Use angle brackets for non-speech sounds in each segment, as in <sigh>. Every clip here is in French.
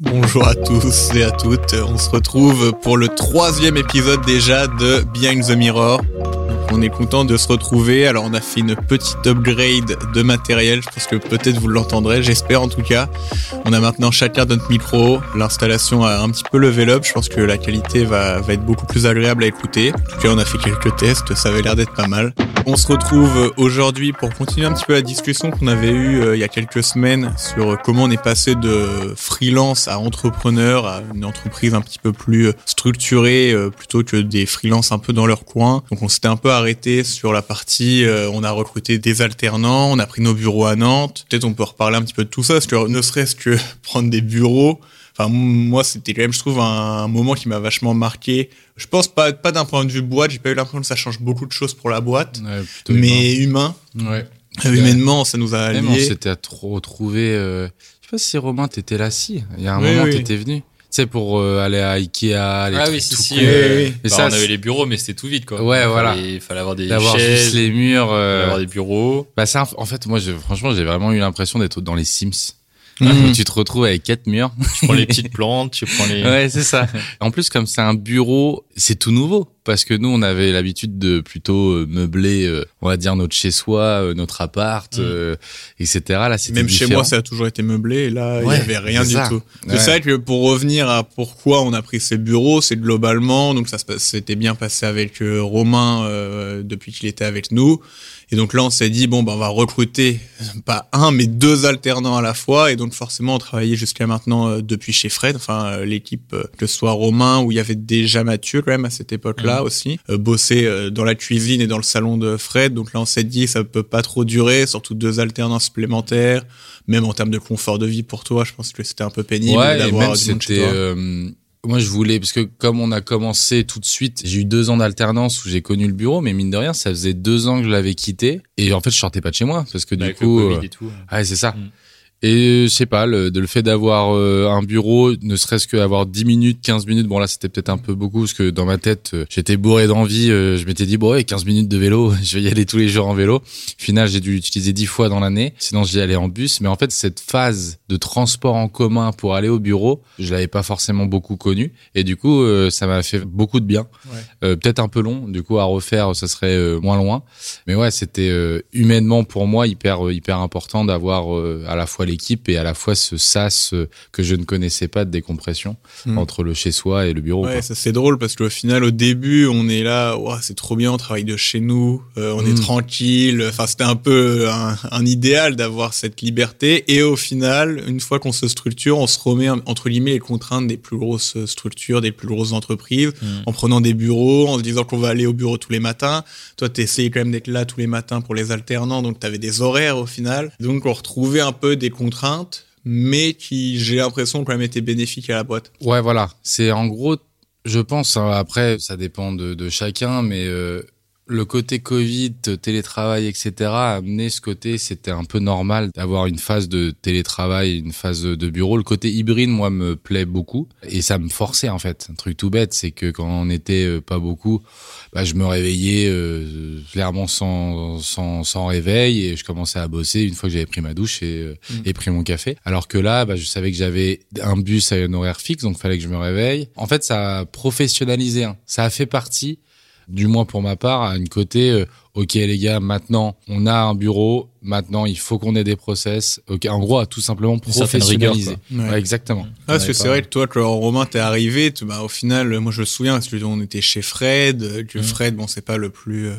Bonjour à tous et à toutes. On se retrouve pour le troisième épisode déjà de Behind the Mirror. On est content de se retrouver. Alors on a fait une petite upgrade de matériel. Je pense que peut-être vous l'entendrez. J'espère en tout cas. On a maintenant chacun notre micro. L'installation a un petit peu level up. Je pense que la qualité va, va être beaucoup plus agréable à écouter. En tout cas, on a fait quelques tests. Ça avait l'air d'être pas mal. On se retrouve aujourd'hui pour continuer un petit peu la discussion qu'on avait eue euh, il y a quelques semaines sur comment on est passé de freelance à entrepreneur, à une entreprise un petit peu plus structurée euh, plutôt que des freelances un peu dans leur coin. Donc on s'était un peu arrêté sur la partie, euh, on a recruté des alternants, on a pris nos bureaux à Nantes. Peut-être on peut reparler un petit peu de tout ça, parce que ne serait-ce que <laughs> prendre des bureaux, Enfin, moi, c'était quand même, je trouve, un, moment qui m'a vachement marqué. Je pense pas, pas d'un point de vue boîte. J'ai pas eu l'impression que ça change beaucoup de choses pour la boîte, mais humain. Ouais. Humainement, ça nous a alliés. on s'était retrouvé. Euh... Je sais pas si Romain t'étais là, si. Il y a un moment, oui. t'étais venu. Tu sais, pour euh, aller à Ikea, les ah oui, si, tout si. euh, oui. Bah, ça, on avait les bureaux, mais c'était tout vide, quoi. Ouais, Il voilà. Il fallait avoir des D'avoir chaises, les murs. euh, avoir des bureaux. Bah, c'est un- en fait, moi, je, franchement, j'ai vraiment eu l'impression d'être dans les Sims. Où tu te retrouves avec quatre murs. Tu prends les petites plantes, tu prends les. Ouais, c'est ça. <laughs> En plus, comme c'est un bureau, c'est tout nouveau. Parce que nous, on avait l'habitude de plutôt euh, meubler, euh, on va dire, notre chez-soi, euh, notre appart, Mm. euh, etc. Là, c'était Même chez différent. moi, ça a toujours été meublé. Et là, il Ouais, y avait rien du ça. tout. Ouais. C'est vrai que pour revenir à pourquoi on a pris ces bureaux, c'est globalement, donc ça s'était bien passé avec Romain euh, depuis qu'il était avec nous. Et donc là, on s'est dit bon, ben on va recruter pas un, mais deux alternants à la fois. Et donc forcément, on travaillait jusqu'à maintenant euh, depuis chez Fred, enfin euh, l'équipe euh, que ce soit Romain où il y avait déjà Mathieu quand même à cette époque-là aussi, euh, bossait euh, dans la cuisine et dans le salon de Fred. Donc là, on s'est dit ça peut pas trop durer, surtout deux alternants supplémentaires. Même en termes de confort de vie pour toi, je pense que c'était un peu pénible Ouais, d'avoir du monde chez c'était. toi. Euh, moi, je voulais parce que comme on a commencé tout de suite, j'ai eu deux ans d'alternance où j'ai connu le bureau, mais mine de rien, ça faisait deux ans que je l'avais quitté et en fait, je sortais pas de chez moi parce que du Avec coup, le euh, Covid et tout. ouais, c'est ça. Mm. Et je sais pas, le, de le fait d'avoir euh, un bureau, ne serait-ce qu'avoir 10 minutes, 15 minutes, bon là c'était peut-être un peu beaucoup parce que dans ma tête euh, j'étais bourré d'envie, euh, je m'étais dit bon ouais 15 minutes de vélo, <laughs> je vais y aller tous les jours en vélo. Au final j'ai dû l'utiliser 10 fois dans l'année, sinon j'y allais en bus. Mais en fait cette phase de transport en commun pour aller au bureau, je l'avais pas forcément beaucoup connue et du coup euh, ça m'a fait beaucoup de bien. Ouais. Euh, peut-être un peu long, du coup à refaire ça serait euh, moins loin. Mais ouais, c'était euh, humainement pour moi hyper euh, hyper important d'avoir euh, à la fois l'équipe et à la fois ce sas euh, que je ne connaissais pas de décompression Mm. entre le chez soi et le bureau. Ouais, quoi. ça c'est drôle parce qu'au final, au début, on est là, c'est trop bien, on travaille de chez nous, euh, on est Mm. tranquille. Enfin, c'était un peu un, un idéal d'avoir cette liberté. Et au final, une fois qu'on se structure, on se remet entre guillemets les contraintes des plus grosses structures, des plus grosses entreprises, Mm. en prenant des bureaux, en se disant qu'on va aller au bureau tous les matins. Toi, t'essayais quand même d'être là tous les matins pour les alternants, donc t'avais des horaires au final. Donc, on retrouvait un peu des contraintes, mais qui, j'ai l'impression, quand même étaient bénéfiques à la boîte. Ouais, voilà. C'est en gros, je pense, hein, après, ça dépend de, de chacun, mais euh, le côté Covid, télétravail, etc., a amené ce côté, c'était un peu normal d'avoir une phase de télétravail, une phase de bureau. Le côté hybride, moi, me plaît beaucoup. Et ça me forçait, en fait. Un truc tout bête, c'est que quand on était euh, pas beaucoup, bah, je me réveillais euh, clairement sans, sans, sans réveil et je commençais à bosser une fois que j'avais pris ma douche et, euh, Mm. et pris mon café. Alors que là, bah, je savais que j'avais un bus à un horaire fixe, donc fallait que je me réveille. En fait, ça a professionnalisé. hein. Ça a fait partie, du moins pour ma part, à une côté. euh, ok les gars, maintenant on a un bureau, maintenant il faut qu'on ait des process. Ok, en gros, à tout simplement certaine rigueur, professionnaliser. Ouais. Ouais, exactement. Ah, parce que c'est vrai que toi, quand Romain t'es arrivé, tu, bah, au final, moi je me souviens, parce que on était chez Fred, que Mm. Fred, bon, c'est pas le plus euh,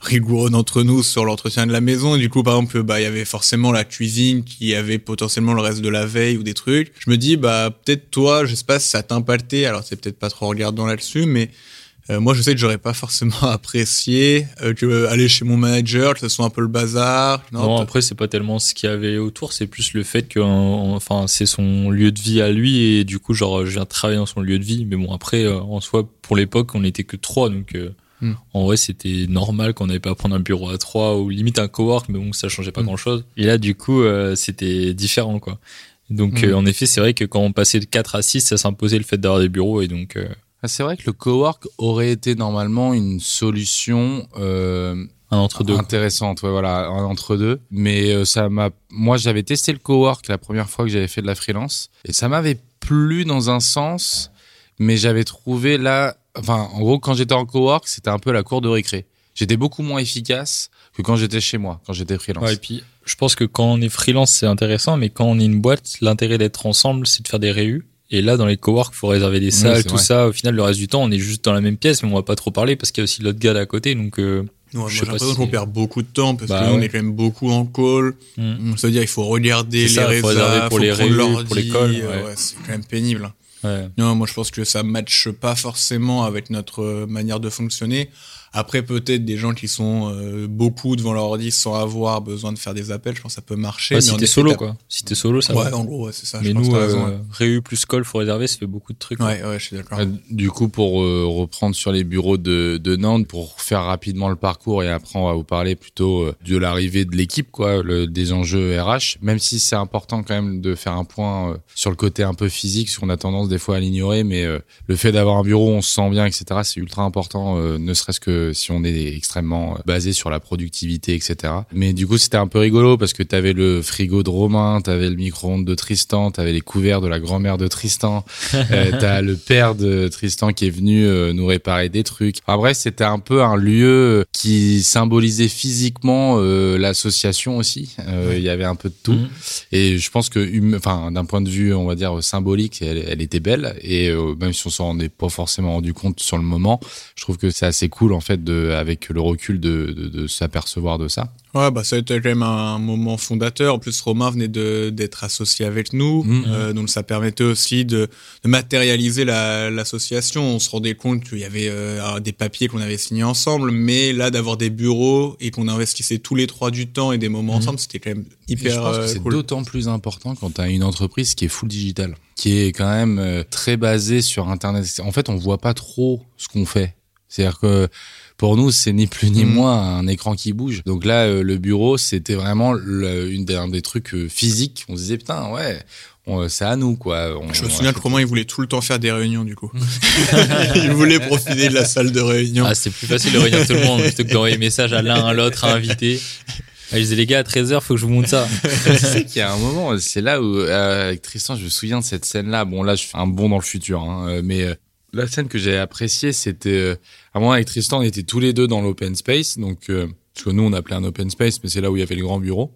rigoureux d'entre nous sur l'entretien de la maison. Et du coup, par exemple, bah, il y avait forcément la cuisine qui avait potentiellement le reste de la veille ou des trucs. Je me dis, bah, peut-être toi, je sais pas si ça t'a impacté, alors c'est peut-être pas trop regardant là-dessus, mais euh, moi, je sais que j'aurais pas forcément <laughs> apprécié euh, que euh, aller chez mon manager, que ce soit un peu le bazar. Non, après c'est pas tellement ce qu'il y avait autour, c'est plus le fait que enfin c'est son lieu de vie à lui et du coup genre je viens travailler dans son lieu de vie mais bon après en soi pour l'époque on était que trois donc euh, Hmm. en vrai c'était normal qu'on n'avait pas à prendre un bureau à trois ou limite un cowork mais bon ça changeait pas Hmm. grand chose et là du coup euh, c'était différent quoi donc euh, en effet c'est vrai que quand on passait de 4 à 6 ça s'imposait le fait d'avoir des bureaux et donc euh, Ah, C'est vrai que le cowork aurait été normalement une solution. Euh, Un entre deux. intéressante, ouais, voilà, un entre deux. Mais euh, ça m'a, moi, j'avais testé le cowork la première fois que j'avais fait de la freelance et ça m'avait plu dans un sens, mais j'avais trouvé là, enfin, en gros, quand j'étais en cowork, c'était un peu la cour de récré. J'étais beaucoup moins efficace que quand j'étais chez moi, quand j'étais freelance. Ouais, et puis je pense que quand on est freelance, c'est intéressant, mais quand on est une boîte, l'intérêt d'être ensemble, c'est de faire des réus. Et là, dans les cowork, faut réserver des salles, tout vrai. ça. Au final, le reste du temps, on est juste dans la même pièce, mais on va pas trop parler parce qu'il y a aussi l'autre gars d'à côté. Donc, euh, Ouais, Je j'ai sais pas l'impression si- qu'on perd beaucoup de temps parce Bah que nous, on est quand même beaucoup en call. hmm. Ça veut dire il faut regarder les réserver pour faut les l'ordi, pour l'école, euh, ouais. c'est quand même pénible. ouais. Non, moi je pense que ça matche pas forcément avec notre euh, manière de fonctionner. Après, peut-être des gens qui sont euh, beaucoup devant leur ordi sans avoir besoin de faire des appels, je pense que ça peut marcher. Ouais, mais si t'es solo, quoi. Si t'es solo, ça Ouais, va. en gros, ouais, c'est ça. Mais je pense nous, raison, euh, réus plus call, faut réserver, ça fait beaucoup de trucs. ouais. ouais, ouais, je suis d'accord. Euh, Du coup, pour euh, reprendre sur les bureaux de, de Nantes, pour faire rapidement le parcours et après on va vous parler plutôt euh, de l'arrivée de l'équipe, quoi, le- des enjeux RH. Même si c'est important quand même de faire un point euh, sur le côté un peu physique, parce qu'on a tendance des fois à l'ignorer, mais euh, le fait d'avoir un bureau, où on se sent bien, etc. C'est ultra important, euh, ne serait-ce que si on est extrêmement euh, basé sur la productivité, etc. Mais du coup, c'était un peu rigolo parce que t'avais le frigo de Romain, t'avais le micro-ondes de Tristan, t'avais les couverts de la grand-mère de Tristan. <laughs> Euh, t'as le père de Tristan qui est venu euh, nous réparer des trucs. En vrai, c'était un peu un lieu qui symbolisait physiquement euh, l'association aussi. Il y avait un peu de tout. Mhm. Et je pense que, hum- enfin, d'un point de vue, on va dire symbolique, elle, elle était belle. Et même si on s'en rendait pas forcément rendu compte sur le moment, je trouve que c'est assez cool en fait, de, avec le recul, de, de, de s'apercevoir de ça. Ouais, bah ça a été quand même un moment fondateur. En plus, Romain venait de d'être associé avec nous, Mhm. euh, donc ça permettait aussi de, de matérialiser la- l'association. On se rendait compte qu'il y avait euh, des papiers qu'on avait signés ensemble, mais là d'avoir des bureaux et qu'on investissait tous les trois du temps et des moments Mhm. ensemble, c'était quand même Et hyper je pense que euh, c'est cool. d'autant plus important quand tu as une entreprise qui est full digital, qui est quand même euh, très basée sur Internet. En fait, on voit pas trop ce qu'on fait. C'est-à-dire que pour nous, c'est ni plus ni Mhm. moins un écran qui bouge. Donc là, euh, le bureau, c'était vraiment le- une des, un des trucs euh, physiques. On se disait, putain, ouais, on- c'est à nous, quoi. On- Je me souviens que Romain, il voulait tout le temps faire des réunions, du coup. <laughs> il voulait profiter de la salle de réunion. Ah, c'est plus facile de réunir tout le monde plutôt que d'envoyer des messages à l'un, à l'autre, à inviter. Ah, ils disaient, les gars, à 13h, faut que je vous montre ça. tu sais qu'il y a un moment, c'est là où, euh, avec Tristan, je me souviens de cette scène-là. Bon, là, je fais un bond dans le futur, hein, mais euh, la scène que j'ai appréciée, c'était, euh, à un moment, avec Tristan, on était tous les deux dans l'open space, donc, euh, parce que nous, on appelait un open space, mais c'est là où il y avait le grand bureau.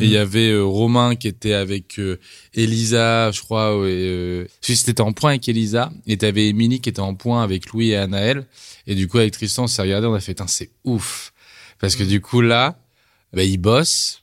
Et il y avait euh, Romain qui était avec euh, Elisa, je crois, euh, c'était en point avec Elisa, et t'avais Émilie qui était en point avec Louis et Anaël. Et du coup, avec Tristan, on s'est regardé, on a fait, c'est ouf. Parce que du coup, là, bah, il bosse,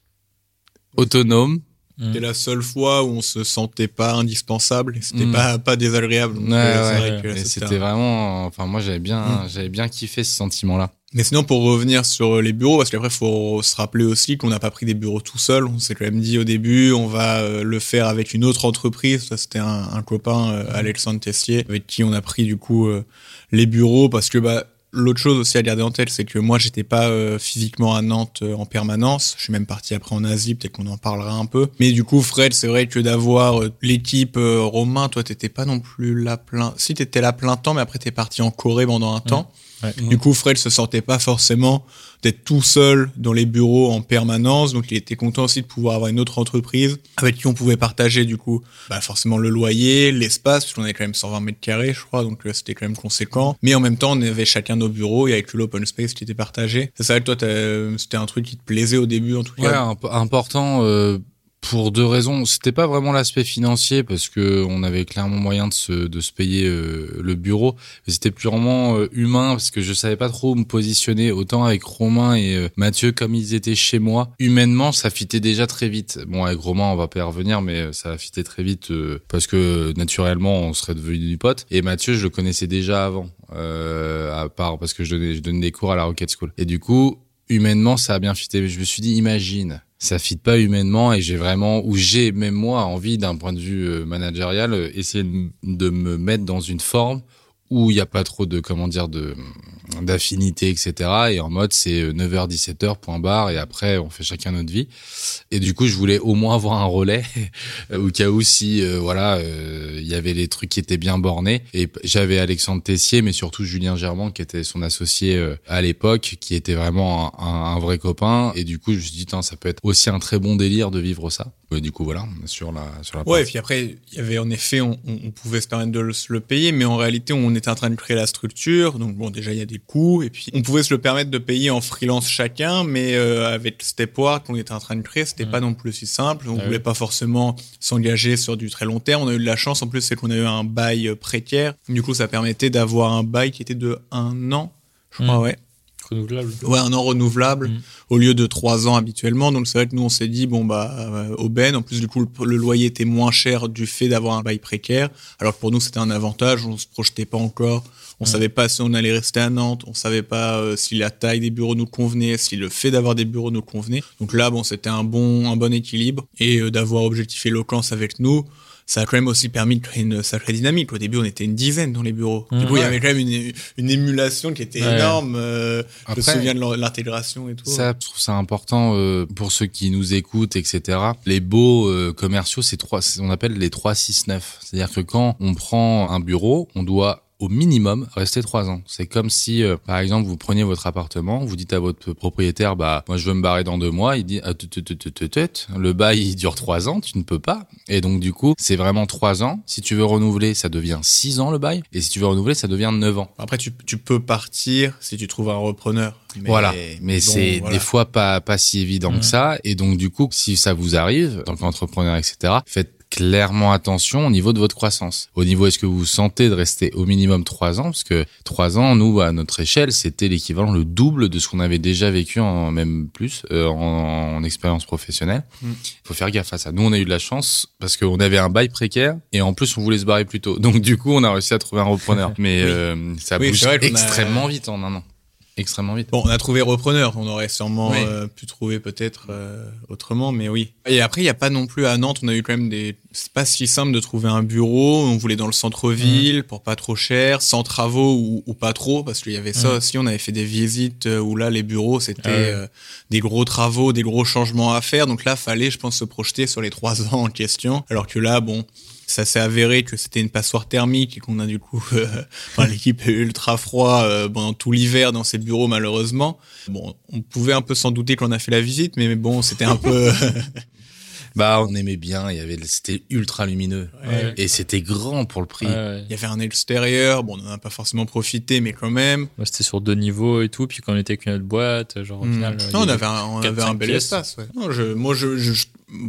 autonome, C'était la seule fois où on se sentait pas indispensable c'était Mm. pas, pas désagréable. Ouais, euh, ouais, c'était vraiment, enfin moi j'avais bien, Mm. j'avais bien kiffé ce sentiment-là. Mais sinon, pour revenir sur les bureaux, parce qu'après, faut se rappeler aussi qu'on n'a pas pris des bureaux tout seul. On s'est quand même dit au début, on va euh, le faire avec une autre entreprise. Ça, c'était un, un copain, euh, Alexandre Tessier, avec qui on a pris du coup euh, les bureaux, parce que bah l'autre chose aussi à garder en tête, c'est que moi, j'étais pas euh, physiquement à Nantes euh, en permanence. Je suis même parti après en Asie, peut-être qu'on en parlera un peu. Mais du coup, Fred, c'est vrai que d'avoir euh, l'équipe euh, Romain, toi, t'étais pas non plus là plein. Si t'étais là plein temps, mais après t'es parti en Corée pendant un temps. Ouais. Du coup, Fred se sentait pas forcément d'être tout seul dans les bureaux en permanence, donc il était content aussi de pouvoir avoir une autre entreprise avec qui on pouvait partager du coup, bah forcément le loyer, l'espace, parce qu'on avait quand même 120 mètres carrés, je crois, donc euh, c'était quand même conséquent. Mais en même temps, on avait chacun nos bureaux et avec l'open space qui était partagé. C'est ça toi, t'as- c'était un truc qui te plaisait au début en tout Ouais, cas. imp- important euh, pour deux raisons. C'était pas vraiment l'aspect financier parce que on avait clairement moyen de se de se payer euh, le bureau. C'était purement euh, humain parce que je savais pas trop où me positionner autant avec Romain et euh, Mathieu comme ils étaient chez moi. Humainement, ça fitait déjà très vite. Bon, avec Romain, on va pas y revenir, mais euh, ça a fité très vite parce que naturellement, on serait devenu du pote. Et Mathieu, je le connaissais déjà avant, à part parce que je donnais je donnais des cours à la Rocket School. Et du coup, humainement, ça a bien fité. Je me suis dit, imagine, ça fit pas humainement et j'ai vraiment, ou j'ai même moi envie d'un point de vue euh, managérial, euh, essayer de, me mettre dans une forme où il n'y a pas trop de comment dire de d'affinité etc et en mode c'est 9h 17h point barre et après on fait chacun notre vie. Et du coup je voulais au moins avoir un relais <laughs> au cas où si euh, voilà euh, il y avait les trucs qui étaient bien bornés. Et j'avais Alexandre Tessier mais surtout Julien Germain qui était son associé euh, à l'époque qui était vraiment un, un, vrai copain. Et du coup je me suis dit ça peut être aussi un très bon délire de vivre ça. Et du coup voilà sur la sur la ouais et puis après il y avait en effet on, on pouvait se permettre de le, le payer mais en réalité on était en train de créer la structure. Donc bon déjà il y a des coûts et puis on pouvait se le permettre de payer en freelance chacun mais euh, avec Stepward qu'on était en train de créer c'était pas non plus si simple on ah voulait pas forcément s'engager sur du très long terme on a eu de la chance en plus c'est qu'on a eu un bail précaire du coup ça permettait d'avoir un bail qui était de un an je crois ouais renouvelable. Ouais, un an renouvelable mmh. au lieu de trois ans habituellement. Donc c'est vrai que nous on s'est dit bon bah euh, aubaine. En plus du coup le, le, loyer était moins cher du fait d'avoir un bail précaire. Alors que pour nous c'était un avantage. On se projetait pas encore. On mmh. savait pas si on allait rester à Nantes. On savait pas euh, si la taille des bureaux nous convenait, si le fait d'avoir des bureaux nous convenait. Donc là bon c'était un bon un bon équilibre et euh, d'avoir objectif éloquence avec nous ça a quand même aussi permis de créer une sacrée dynamique. Au début, on était une dizaine dans les bureaux. du mmh. coup, il y avait quand même une, une émulation qui était énorme. Euh, je me souviens de l'intégration et tout. Ça, je trouve ça important euh, pour ceux qui nous écoutent, etc. Les beaux euh, commerciaux, c'est trois, on appelle les 369. C'est-à-dire que quand on prend un bureau, on doit au minimum rester trois ans. C'est comme si, euh, par exemple, vous preniez votre appartement, vous dites à votre propriétaire, bah moi je veux me barrer dans deux mois. Il dit, ah, le bail il dure trois ans, tu ne peux pas. Et donc du coup, c'est vraiment trois ans. Si tu veux renouveler, ça devient six ans le bail. Et si tu veux renouveler, ça devient neuf ans. Après, tu, tu peux partir si tu trouves un repreneur. Mais voilà, mais c'est des fois pas pas si évident que mmh. ça. Et donc du coup, si ça vous arrive, en tant qu'entrepreneur, etc., faites clairement attention au niveau de votre croissance. Au niveau, est-ce que vous vous sentez de rester au minimum trois ans? Parce que trois ans, nous, à notre échelle, c'était l'équivalent, le double de ce qu'on avait déjà vécu, en même plus, euh, en, expérience professionnelle. Il mm. faut faire gaffe à ça. Nous, on a eu de la chance parce qu'on avait un bail précaire et en plus, on voulait se barrer plus tôt. Donc, du coup, on a réussi à trouver un repreneur. <laughs> Mais euh, ça bouge extrêmement vite en un an extrêmement vite. Bon, on a trouvé repreneur, on aurait sûrement euh, pu trouver peut-être euh, autrement, mais oui. Et après, il n'y a pas non plus à Nantes, on a eu quand même des... C'est pas si simple de trouver un bureau, on voulait dans le centre-ville, pour pas trop cher, sans travaux ou, ou pas trop, parce qu'il y avait ça aussi, on avait fait des visites euh, où là, les bureaux, c'était ah des gros travaux, des gros changements à faire, donc là, fallait, je pense, se projeter sur les trois <laughs> ans en question, alors que là, bon, ça s'est avéré que c'était une passoire thermique et qu'on a du coup, <laughs> euh, enfin, l'équipe est ultra froid euh, pendant tout l'hiver dans ses bureaux malheureusement. Bon, on pouvait un peu s'en douter qu'on a fait la visite, mais bon, c'était un peu. <laughs> bah, on aimait bien. Il y avait, c'était ultra lumineux et c'était grand pour le prix. Il y avait un extérieur. Bon, on n'en a pas forcément profité, mais quand même. c'était sur deux niveaux et tout. Puis quand on était avec une autre boîte, genre au hmm. final. Non, on avait un, on avait un bel espace. Non, je, moi, je, je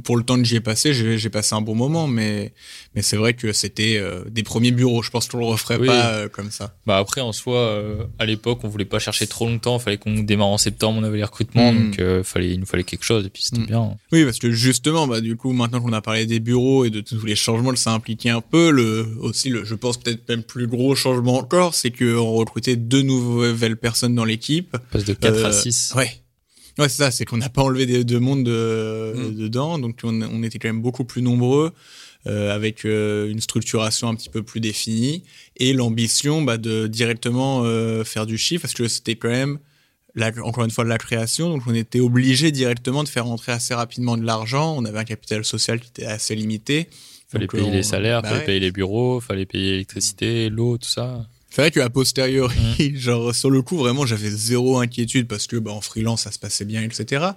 pour le temps que j'y ai passé, j'ai passé un bon moment, mais mais c'est vrai que c'était euh, des premiers bureaux. Je pense qu'on le referait pas euh, comme ça. Bah après, en soi, euh, à l'époque, on voulait pas chercher trop longtemps. Fallait qu'on démarre en septembre. On avait les recrutements, mm. donc fallait il nous fallait quelque chose et puis c'était mm. bien. Oui, parce que justement, bah du coup, maintenant qu'on a parlé des bureaux et de tous les changements que ça impliquait un peu, le aussi le, je pense peut-être même plus gros changement encore, c'est qu'on recrutait deux nouvelles personnes dans l'équipe. Passe de 4 à 6. Ouais. Ouais, c'est ça, c'est qu'on n'a pas enlevé de, de monde de, mm. dedans, donc on, on, était quand même beaucoup plus nombreux, euh, avec euh, une structuration un petit peu plus définie, et l'ambition bah, de directement euh, faire du chiffre, parce que c'était quand même, la, encore une fois, de la création, donc on était obligé directement de faire rentrer assez rapidement de l'argent, on avait un capital social qui était assez limité. Fallait payer les salaires, bah fallait payer les bureaux, fallait payer l'électricité, l'eau, tout ça. C'est vrai qu'à posteriori, mmh. <laughs> genre sur le coup, vraiment, j'avais zéro inquiétude parce que bah, en freelance, ça se passait bien, etc.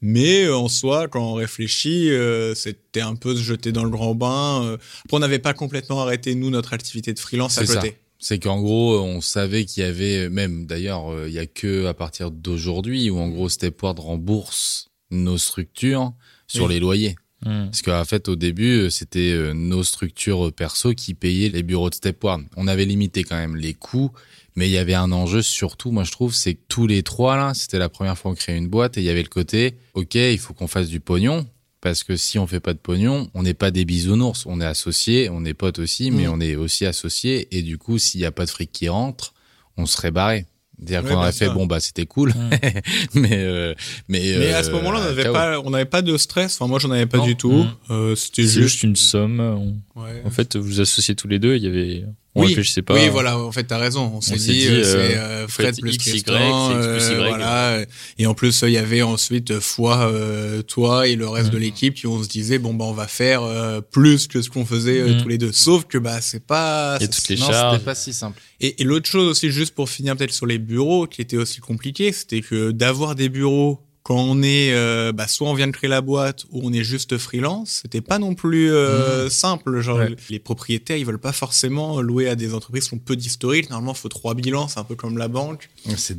Mais euh, en soi, quand on réfléchit, euh, c'était un peu se jeter dans le grand bain. Euh. Après, on n'avait pas complètement arrêté, nous, notre activité de freelance à côté. C'est qu'en gros, on savait qu'il y avait, même d'ailleurs, il y a que à partir d'aujourd'hui où en gros Stepward rembourse nos structures sur les loyers. Hmm. Parce qu'en fait, au début, euh, c'était euh, nos structures perso qui payaient les bureaux de Step One. On avait limité quand même les coûts, mais il y avait un enjeu surtout, moi je trouve, c'est que tous les trois là, c'était la première fois qu'on créait une boîte et il y avait le côté, ok, il faut qu'on fasse du pognon. Parce que si on fait pas de pognon, on n'est pas des bisounours, on est associés, on est potes aussi, mais hmm. on est aussi associés. Et du coup, s'il y a pas de fric qui rentre, on serait barré. Dire qu'on aurait fait bon bah c'était cool, <laughs> mais euh, mais mais à ce moment-là on euh, n'avait pas on n'avait pas de stress. Enfin moi j'en avais pas du tout. Euh, c'était juste... une somme. En fait vous associez tous les deux. Il y avait On oui, réfléchissait pas. oui, voilà. En fait, t'as raison. On s'est s'est dit, dit, euh, euh, c'est euh, Fred plus X, Y, Tristan, c'est X plus euh, Y, voilà. Et en plus, il y avait ensuite fois euh, toi et le reste de l'équipe qui on se disait bon bah on va faire euh, plus que ce qu'on faisait Mhm. tous les deux. Sauf que bah c'est pas. A toutes les non, charges. pas si simple. Et, et l'autre chose aussi, juste pour finir peut-être sur les bureaux, qui était aussi compliqué, c'était que d'avoir des bureaux quand on est, euh, bah, soit on vient de créer la boîte ou on est juste freelance, c'était pas non plus euh, simple. Genre, Ouais. les propriétaires, ils veulent pas forcément louer à des entreprises qui ont peu d'historique. Normalement, il faut trois bilans, c'est un peu comme la banque.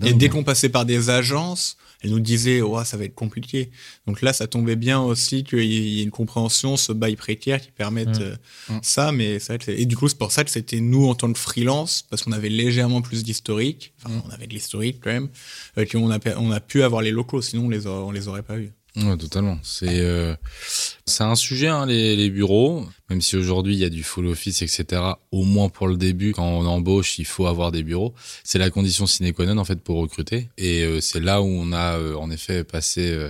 Et dès qu'on passait par des agences, elles nous disaient, oh, ça va être compliqué. Donc là, ça tombait bien aussi qu'il y ait une compréhension, ce bail précaire qui permette Mm. euh, Mm. ça. Mais que- et du coup, c'est pour ça que c'était nous en tant que freelance, parce qu'on avait légèrement plus d'historique. Enfin, Mm. on avait de l'historique quand même, qu'on a, on a pu avoir les locaux. Sinon, on les, a- on les aurait pas eu. Ouais, totalement. C'est euh, c'est un sujet hein, les, les bureaux. Même si aujourd'hui il y a du full office, etc. Au moins pour le début, quand on embauche, il faut avoir des bureaux. C'est la condition sine qua non en fait pour recruter. Et euh, c'est là où on a euh, en effet passé, euh,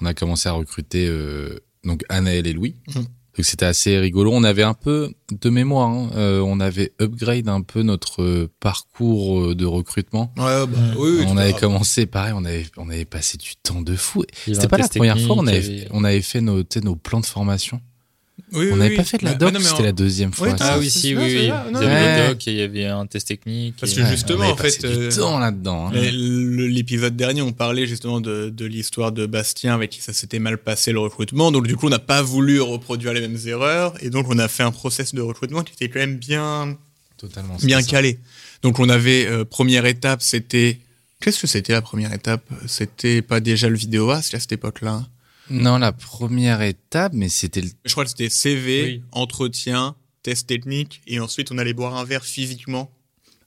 on a commencé à recruter euh, donc Anaël et Louis. Mhm. Donc c'était assez rigolo. On avait un peu de mémoire. hein, euh, on avait upgrade un peu notre euh, parcours euh, de recrutement. Ouais, bah, oui, oui, on avait commencé pareil. On avait on avait passé du temps de fou. C'était pas la première fois, on avait, on avait fait nos, tu sais, nos plans de formation. Oui, on n'avait oui. pas fait de la Bah, doc, bah non, mais c'était en- la deuxième fois. Oui. Ah oui, si, oui, oui. Non, avaient ouais. le doc et il y avait un test technique. Parce et- que justement, on avait en fait, passé du euh, temps là-dedans. hein. L'épisode dernier, on parlait justement de, de l'histoire de Bastien avec qui ça s'était mal passé le recrutement. Donc du coup, on n'a pas voulu reproduire les mêmes erreurs et donc on a fait un process de recrutement qui était quand même bien Totalement. bien calé. Donc on avait euh, première étape, c'était qu'est-ce que c'était la première étape? C'était pas déjà le vidéo à cette époque-là. Non, la première étape, mais c'était le... Je crois que c'était CV, Oui. entretien, test technique et ensuite on allait boire un verre physiquement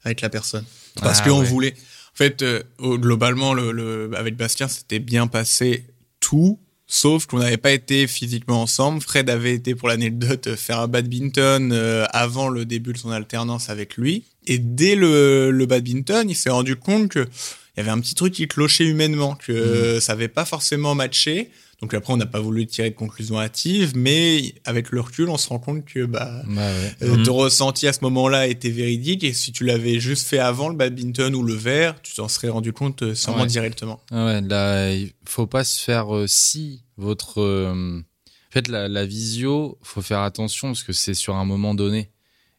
avec la personne parce Ah, qu'on ouais. voulait. En fait, euh, globalement, le, le- avec Bastien, c'était bien passé tout, sauf qu'on n'avait pas été physiquement ensemble. Fred avait été, pour l'anecdote, faire un badminton euh, avant le début de son alternance avec lui. Et dès le, le badminton, il s'est rendu compte que il y avait un petit truc qui clochait humainement, que euh, ça avait pas forcément matché. Donc après, on n'a pas voulu tirer de conclusion hâtive, mais avec le recul, on se rend compte que bah, Bah ouais. euh, Mhm. ton ressenti à ce moment-là était véridique et si tu l'avais juste fait avant le badminton ou le verre, tu t'en serais rendu compte euh, sûrement Ouais. directement. Ah Ouais, là, il faut pas se faire euh, si votre. euh, En fait, la, la visio, faut faire attention parce que c'est sur un moment donné.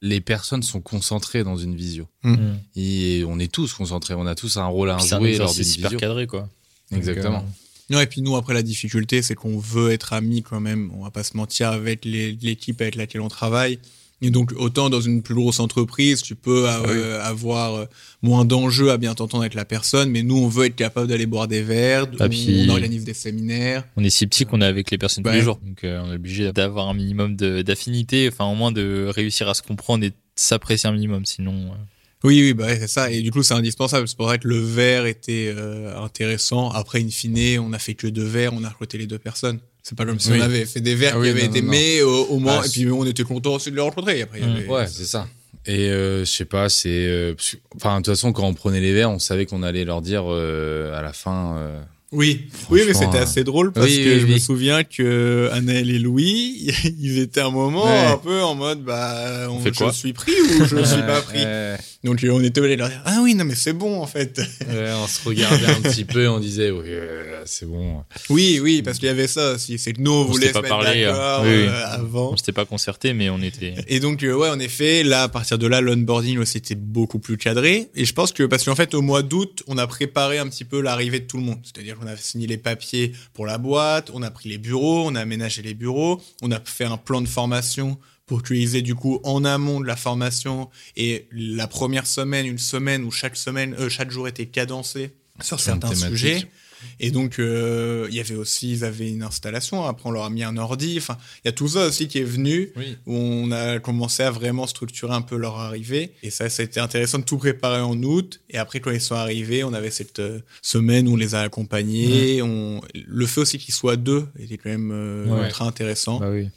Les personnes sont concentrées dans une visio. Mm. Et on est tous concentrés. On a tous un rôle à C'est jouer lors d'une exercice hyper visio. cadré, quoi. Exactement. Donc, Non, et puis nous, après, la difficulté, c'est qu'on veut être amis quand même. On va pas se mentir avec l'équipe avec laquelle on travaille. Et donc, autant dans une plus grosse entreprise, tu peux euh, avoir euh, moins d'enjeux à bien t'entendre avec la personne, mais nous, on veut être capable d'aller boire des verres, Ah, on, puis- on organise des séminaires. On est si petit qu'on est avec les personnes tous Ouais. les jours. Donc, euh, on est obligé d'avoir un minimum d'affinité, enfin, au moins de réussir à se comprendre et s'apprécier un minimum. Sinon, euh, Oui, oui, bah ouais, c'est ça. Et du coup, c'est indispensable. C'est pour ça que le verre était euh, intéressant. Après, in fine, on a fait que deux verres, on a recruté les deux personnes. C'est pas comme si Oui. on avait fait des verres Ah qui oui, avaient non, été non, mais au, au moins, Ah, et puis on était content aussi de les rencontrer. Après, Mm. avait- Ouais, c'est ça. Et euh, je sais pas, c'est. euh, Enfin, de toute façon, quand on prenait les verres, on savait qu'on allait leur dire à la fin. Oui, oui, mais c'était euh, assez drôle parce oui, que oui, je me souviens que et Louis, <laughs> ils étaient un moment Ouais. un peu en mode, bah, on, fait je suis pris ou je <laughs> suis pas pris. ouais, Donc on était de leur dire, ah oui, non mais c'est bon en fait. <laughs> ouais, on se regardait un petit peu, on disait oui, euh, c'est bon. oui, oui, parce qu'il y avait ça aussi, c'est que nous on, voulait s'était se pas mettre parlé, euh, d'accord euh, avant. on s'était pas concerté, mais on était. Et donc, euh, ouais, en effet, là, à partir de là, l'onboarding, aussi était beaucoup plus cadré. Et je pense que, parce qu'en fait, au mois d'août, on a préparé un petit peu l'arrivée de tout le monde. C'est-à-dire qu'on a signé les papiers pour la boîte, on a pris les bureaux, on a aménagé les bureaux, on a fait un plan de formation pour qu'ils aient du coup en amont de la formation et la première semaine, une semaine où chaque semaine, euh, chaque jour était cadencé sur certains thématique. sujets. Et donc, euh, il y avait aussi, ils avaient une installation. Après, on leur a mis un ordi. Enfin, il y a tout ça aussi qui est venu Oui. où on a commencé à vraiment structurer un peu leur arrivée. Et ça, ça a été intéressant de tout préparer en août. Et après, quand ils sont arrivés, on avait cette euh, semaine où on les a accompagnés. On... Le fait aussi qu'ils soient deux était quand même euh, Ouais. ultra intéressant. Bah oui.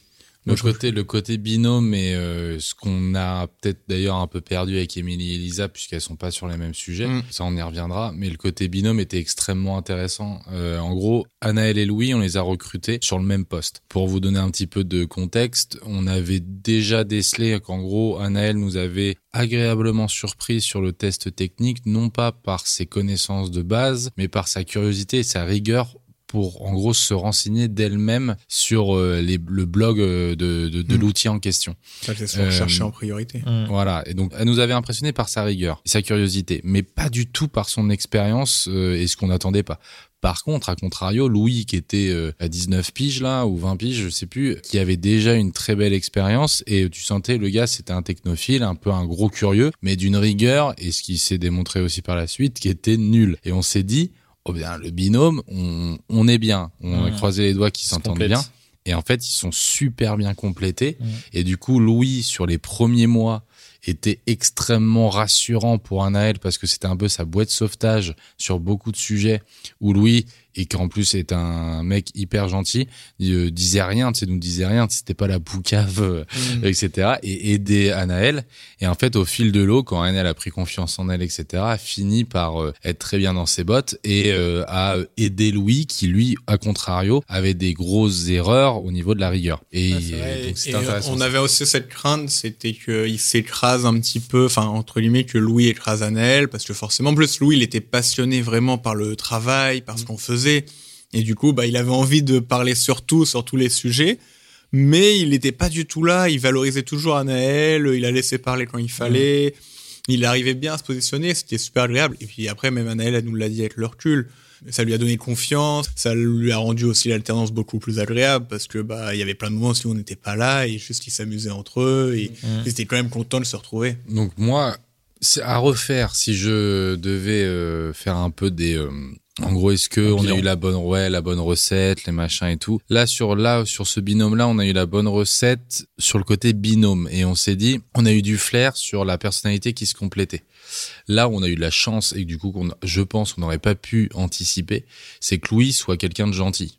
Le côté, le côté binôme et euh, ce qu'on a peut-être d'ailleurs un peu perdu avec Émilie et Elisa puisqu'elles sont pas sur les mêmes sujets, Mm. ça on y reviendra, mais le côté binôme était extrêmement intéressant. Euh, en gros, Anaël et Louis, on les a recrutés sur le même poste. Pour vous donner un petit peu de contexte, on avait déjà décelé qu'en gros, Anaël nous avait agréablement surpris sur le test technique, non pas par ses connaissances de base, mais par sa curiosité et sa rigueur pour en gros se renseigner d'elle-même sur euh, les, le blog euh, de, de, de Mm. l'outil en question. Ça, c'est ce Euh, en priorité. Mm. Voilà. Et donc, elle nous avait impressionné par sa rigueur et sa curiosité, mais pas du tout par son expérience euh, et ce qu'on n'attendait pas. Par contre, à contrario, Louis, qui était à 19 piges là, ou 20 piges, je sais plus, qui avait déjà une très belle expérience, et tu sentais le gars, c'était un technophile, un peu un gros curieux, mais d'une rigueur, et ce qui s'est démontré aussi par la suite, qui était nul. Et on s'est dit, oh bien, le binôme, on, on est bien. On a croisé les doigts qui Se s'entendent bien. Et en fait, ils sont super bien complétés. Et du coup, Louis, sur les premiers mois, était extrêmement rassurant pour Anaël parce que c'était un peu sa boîte de sauvetage sur beaucoup de sujets où Louis, et qui en plus est un mec hyper gentil, il euh, disait rien, tu sais, nous disait rien, c'était pas la boucave, euh, Mm. etc. et aider Anaël. Et en fait, au fil de l'eau, quand Anaël a pris confiance en elle, etc., a fini par euh, être très bien dans ses bottes et euh, a aidé Louis qui, lui, à contrario, avait des grosses erreurs au niveau de la rigueur. Et, Ouais, vrai. donc, Et, intéressant. on avait aussi cette crainte, c'était qu'il s'écrase un petit peu, enfin entre guillemets que Louis écrase Anaël, parce que forcément, en plus Louis, il était passionné vraiment par le travail, par ce qu'on faisait, et du coup, bah, il avait envie de parler sur tout, sur tous les sujets, mais il n'était pas du tout là. Il valorisait toujours Anaël, il la laissait parler quand il fallait. Il arrivait bien à se positionner, c'était super agréable. Et puis après, même Anaël, elle nous l'a dit avec le recul. Ça lui a donné confiance, ça lui a rendu aussi l'alternance beaucoup plus agréable parce que bah il y avait plein de moments où on n'était pas là et juste ils s'amusaient entre eux et ils étaient quand même contents de se retrouver. Donc moi, à refaire si je devais euh, faire un peu des. euh, en gros, est-ce que on a eu la bonne ouais, la bonne recette, les machins et tout. Là sur là sur ce binôme là, on a eu la bonne recette sur le côté binôme et on s'est dit, on a eu du flair sur la personnalité qui se complétait. Là où on a eu de la chance et que du coup, qu'on, je pense qu'on n'aurait pas pu anticiper, c'est que Louis soit quelqu'un de gentil.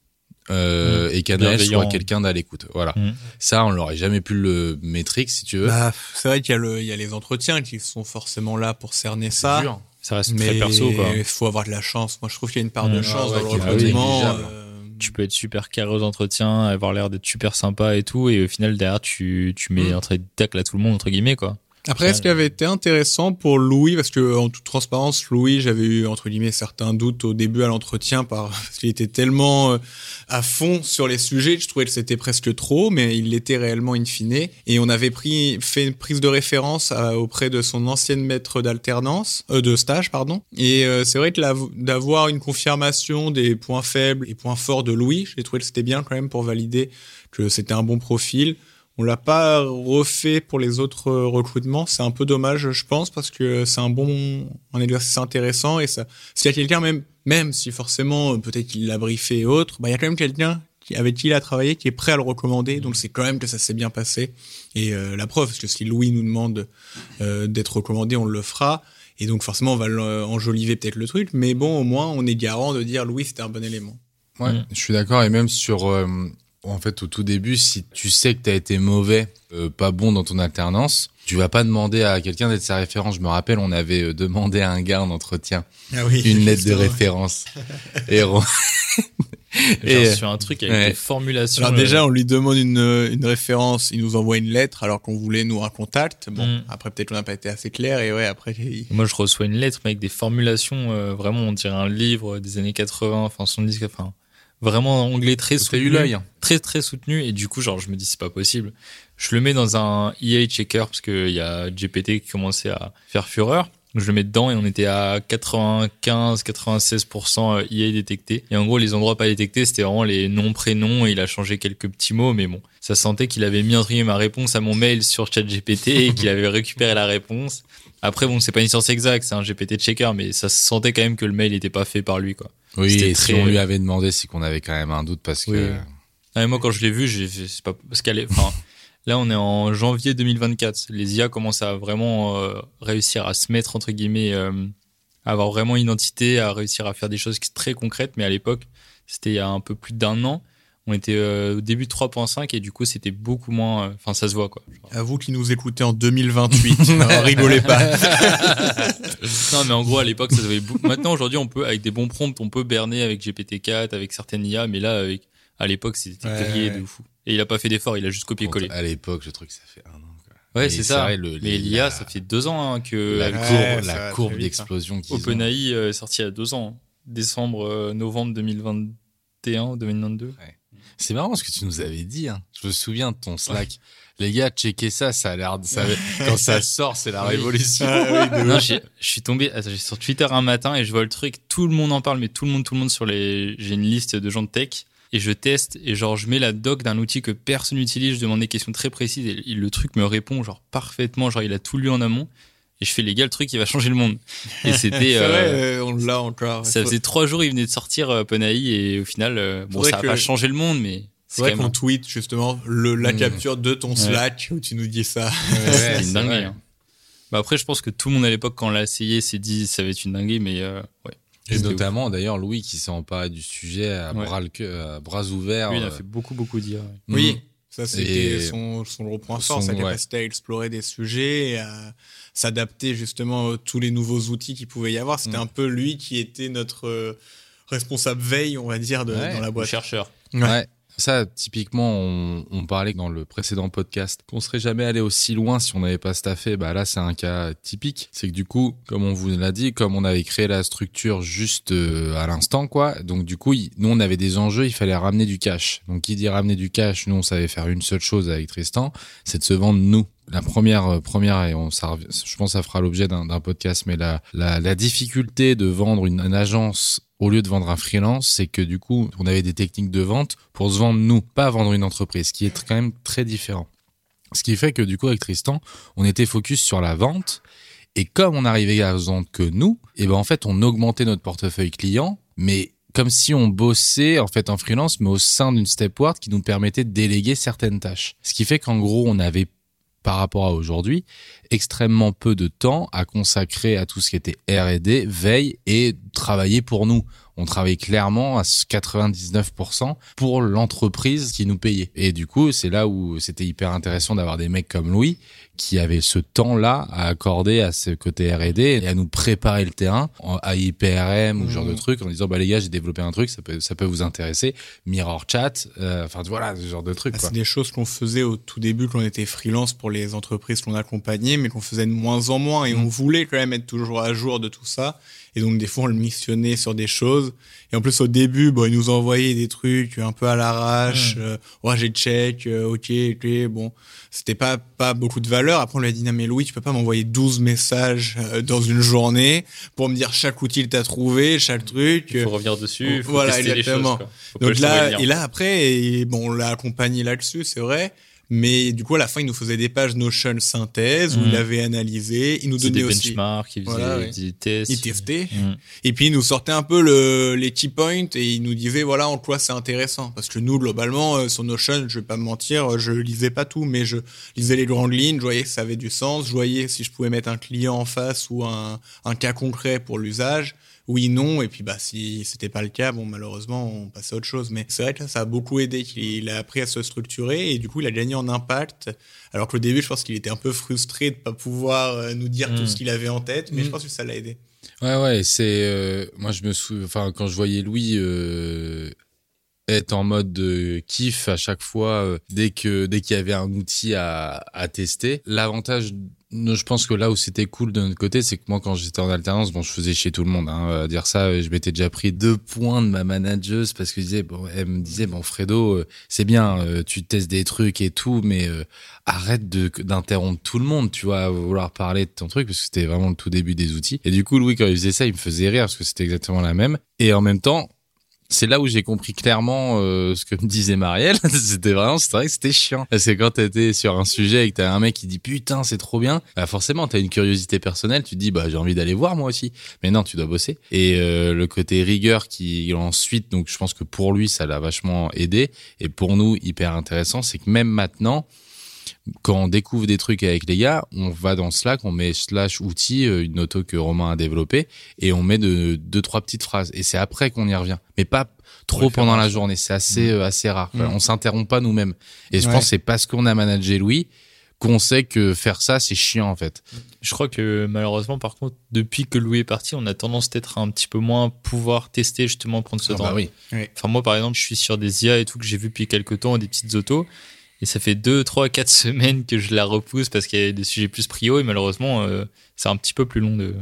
Euh, et qu'Anaël soit quelqu'un d'à l'écoute. Voilà. Mm. Ça, on l'aurait jamais pu le métrique, si tu veux. Bah, c'est vrai qu'il y a le il y a les entretiens qui sont forcément là pour cerner C'est ça. dur. Ça reste Mais très perso, quoi. il faut avoir de la chance. Moi, je trouve qu'il y a une part de Mm. chance Ah ouais, dans le recrutement. euh, Tu peux être super carré aux entretiens, avoir l'air d'être super sympa et tout, et au final, derrière, tu, tu mets Mm. un trait de tacle à tout le monde, entre guillemets, quoi. Après, ce qui avait été intéressant pour Louis, parce que en toute transparence, Louis, j'avais eu entre guillemets certains doutes au début à l'entretien, par <laughs> parce qu'il était tellement euh, à fond sur les sujets, je trouvais que c'était presque trop, mais il l'était réellement in fine. Et on avait pris fait une prise de référence à- auprès de son ancienne maître d'alternance, euh, de stage, pardon. Et euh, c'est vrai que d'avoir une confirmation des points faibles et points forts de Louis, j'ai trouvé que c'était bien quand même pour valider que c'était un bon profil. On l'a pas refait pour les autres euh, recrutements. C'est un peu dommage, je pense, parce que c'est un bon, un exercice intéressant et ça, s'il y a quelqu'un même, même si forcément euh, peut-être qu'il l'a briefé et autres, bah il y a quand même quelqu'un qui, avec qui il a travaillé qui est prêt à le recommander. Donc c'est quand même que ça s'est bien passé. Et euh, la preuve, parce que si Louis nous demande euh, d'être recommandé, on le fera. Et donc forcément, on va enjoliver peut-être le truc, mais bon, au moins, on est garant de dire Louis, c'était un bon élément. Ouais, Mm. je suis d'accord. Et même sur, euh, en fait, au tout début, si tu sais que t'as été mauvais, euh, pas bon dans ton alternance, tu vas pas demander à quelqu'un d'être sa référence. Je me rappelle, on avait euh, demandé à un gars en entretien Ah oui. une lettre de référence. <laughs> Et on- Et, sur un truc avec ouais. des formulations. Alors euh, déjà, on lui demande une, une référence, il nous envoie une lettre alors qu'on voulait nous un contact. Bon, Mm. après peut-être qu'on n'a pas été assez clair et ouais, après il- Moi, je reçois une lettre mais avec des formulations, euh, vraiment, on dirait un livre des années 80, enfin 70, enfin, vraiment en anglais très soutenu. eu. Très, très soutenu. Et du coup, genre, je me dis, c'est pas possible. Je le mets dans un EA checker parce qu'il y a GPT qui commençait à faire fureur. Je le mets dedans et on était à 95, 96% EA détecté. Et en gros, les endroits pas détectés, c'était vraiment les noms, prénoms. Et il a changé quelques petits mots, mais bon, ça sentait qu'il avait mis entre ma réponse à mon mail sur ChatGPT et qu'il avait récupéré la réponse. Après, bon, c'est pas une science exacte, c'est un GPT checker, mais ça se sentait quand même que le mail n'était pas fait par lui, quoi. Oui, et très- si on lui avait demandé, c'est qu'on avait quand même un doute parce que. Ah, moi, quand je l'ai vu, j'ai c'est pas, parce qu'elle est, enfin, <laughs> là, on est en janvier 2024. Les IA commencent à vraiment euh, réussir à se mettre, entre guillemets, euh, à avoir vraiment une identité, à réussir à faire des choses très concrètes. Mais à l'époque, c'était il y a un peu plus d'un an. On était euh, au début de 3.5 et du coup c'était beaucoup moins. euh, Enfin ça se voit quoi. Genre- À vous qui nous écoutez en 2028, alors <laughs> rigolez pas. <laughs> non mais en gros à l'époque ça se voyait beaucoup. Maintenant aujourd'hui on peut avec des bons prompts on peut berner avec GPT-4 avec certaines IA mais là avec à l'époque c'était Ouais, grillé ouais. de fou. Et il a pas fait d'effort il a juste copié-collé. À l'époque, je trouve que ça fait un an. Quoi. Ouais c'est ça. vrai, le- mais les- l'IA la- ça fait deux ans hein, que la Ouais, courbe, la courbe hein. d'explosion qu'ils ont. OpenAI euh, est sorti il y a deux ans. Décembre, euh, novembre 2021 ou 2022. C'est marrant ce que tu nous avais dit. Hein. Je me souviens de ton Slack. Les gars, checkez ça, ça a l'air. Ça, quand ça sort, c'est la Oui. révolution. Ah oui, <laughs> Non, je suis tombé attends, sur Twitter un matin et je vois le truc, tout le monde en parle, mais tout le monde, tout le monde sur les. J'ai une liste de gens de tech et je teste et genre je mets la doc d'un outil que personne n'utilise, je demande des questions très précises et il- le truc me répond genre parfaitement, genre il a tout lu en amont et je fais les gars le truc il va changer le monde. Et c'était. <laughs> C'est euh, vrai, euh, on l'a encore. Ça faisait trois jours, il venait de sortir euh, et au final, euh, bon, ça a que- pas changé le monde, mais C'est vrai qu'on tweet justement le, la Mm. capture de ton Slack où tu nous dis ça. Ouais, <laughs> C'était c'est une dinguerie. hein. Bah après, je pense que tout le monde à l'époque, quand on l'a essayé, s'est dit ça va être une dinguerie, mais euh, ouais. Et notamment, d'ailleurs, Louis qui s'est emparé du sujet à, Ouais. bras, le queue- à bras ouverts. Lui, il a euh, fait beaucoup, beaucoup ouais. Oui, mm. Ça c'était Et son, son gros point son- fort, sa ouais. capacité à explorer des sujets, et à s'adapter justement à tous les nouveaux outils qu'il pouvait y avoir. C'était Mm. un peu lui qui était notre euh, responsable veille, on va dire, de, Ouais, dans la Le boîte. chercheur. Ouais. Ouais. Ça, typiquement, on, on parlait dans le précédent podcast qu'on serait jamais allé aussi loin si on n'avait pas staffé. Bah là, c'est un cas typique. C'est que du coup, comme on vous l'a dit, comme on avait créé la structure juste euh, à l'instant, quoi. Donc du coup, nous, on avait des enjeux. Il fallait ramener du cash. Donc qui dit ramener du cash, nous, on savait faire une seule chose avec Tristan, c'est de se vendre nous. La première, euh, première, et on, ça, je pense que ça fera l'objet d'un podcast, mais la, la, la difficulté de vendre une agence au lieu de vendre un freelance, c'est que du coup, on avait des techniques de vente pour se vendre nous, pas vendre une entreprise, ce qui est quand même très différent. Ce qui fait que du coup, avec Tristan, on était focus sur la vente. Et comme on arrivait à vendre que nous, et ben en fait, on augmentait notre portefeuille client, mais comme si on bossait en fait en freelance, mais au sein d'une stepward qui nous permettait de déléguer certaines tâches. Ce qui fait qu'en gros, on avait par rapport à aujourd'hui, extrêmement peu de temps à consacrer à tout ce qui était R&D, veille et travailler pour nous. On travaillait clairement à 99% pour l'entreprise qui nous payait. Et du coup, c'est là où c'était hyper intéressant d'avoir des mecs comme Louis qui avaient ce temps-là à accorder à ce côté R&D et à nous préparer le terrain en- à IPRM ou ce genre de truc en disant bah les gars j'ai développé un truc ça peut ça peut vous intéresser mirror chat euh, enfin voilà ce genre de truc Ah, quoi. C'est des choses qu'on faisait au tout début quand on était freelance pour les entreprises qu'on accompagnait, mais qu'on faisait de moins en moins et on voulait quand même être toujours à jour de tout ça. Et donc des fois on le missionnait sur des choses. Et en plus au début, bon, il nous envoyait des trucs un peu à l'arrache. Euh, ouais, j'ai check, euh, ok, ok, bon, c'était pas pas beaucoup de valeur. Après on lui a dit non mais Louis, tu peux pas m'envoyer 12 messages euh, dans une journée pour me dire chaque outil que t'as trouvé, chaque truc. Il faut revenir dessus, faut Voilà, exactement. les choses. Donc là, et là après, et bon, on l'a accompagné là-dessus, c'est vrai. Mais du coup, à la fin, il nous faisait des pages Notion synthèse où Mm. il avait analysé. Il nous donnait des aussi. benchmarks, il faisait Voilà, ouais. des tests. Il testait. Mm. Et puis, il nous sortait un peu le, les key points et il nous disait, voilà, en quoi c'est intéressant. Parce que nous, globalement, euh, sur Notion, je vais pas me mentir, je lisais pas tout, mais je lisais les grandes lignes, je voyais que ça avait du sens, je voyais si je pouvais mettre un client en face ou un, un cas concret pour l'usage. Oui, non, et puis bah si c'était pas le cas, bon malheureusement on passait à autre chose. Mais c'est vrai que ça a beaucoup aidé, qu'il il a appris à se structurer et du coup il a gagné en impact. Alors qu'au début je pense qu'il était un peu frustré de pas pouvoir euh, nous dire Mm. tout ce qu'il avait en tête, mais Mm. je pense que ça l'a aidé. Ouais, ouais, c'est. euh, moi, je me souviens. Enfin, quand je voyais Louis euh, être en mode de kiff à chaque fois, euh, dès que dès qu'il y avait un outil à, à tester, l'avantage. Je pense que là où c'était cool de notre côté, c'est que moi, quand j'étais en alternance, bon, je faisais chez tout le monde. Hein, à dire ça, je m'étais déjà pris deux points de ma manageuse parce que disais, bon, me disait, bon, Fredo, euh, c'est bien, euh, tu testes des trucs et tout, mais euh, arrête d'interrompre tout le monde, tu vois, à vouloir parler de ton truc parce que c'était vraiment le tout début des outils. Et du coup, Louis, quand il faisait ça, il me faisait rire parce que c'était exactement la même. Et en même temps, c'est là où j'ai compris clairement euh, ce que me disait Marielle. <laughs> c'était vraiment, c'est vrai que c'était chiant. Parce que quand t'étais sur un sujet et que t'as un mec qui dit putain, c'est trop bien, bah forcément, t'as une curiosité personnelle. Tu te dis, bah j'ai envie d'aller voir moi aussi. Mais non, tu dois bosser. Et euh, le côté rigueur qui ensuite, donc je pense que pour lui, ça l'a vachement aidé. Et pour nous, hyper intéressant, c'est que même maintenant, quand on découvre des trucs avec les gars, on va dans Slack, on met slash outils, euh, une auto que Romain a développée, et on met de, deux, trois petites phrases. Et c'est après qu'on y revient. Mais pas trop pendant la journée. C'est assez, mmh. euh, assez rare. Mmh. On s'interrompt pas nous-mêmes. Et je pense que c'est parce qu'on a managé Louis qu'on sait que faire ça, c'est chiant, en fait. Je crois que malheureusement, par contre, depuis que Louis est parti, on a tendance peut-être un petit peu moins pouvoir tester, justement, prendre ce ah temps. Bah oui. Enfin, moi, par exemple, je suis sur des IA et tout que j'ai vu depuis quelques temps, des petites autos. Et ça fait deux, trois, quatre <laughs> semaines que je la repousse parce qu'il y a des sujets plus prio et malheureusement, euh, c'est un petit peu plus long de,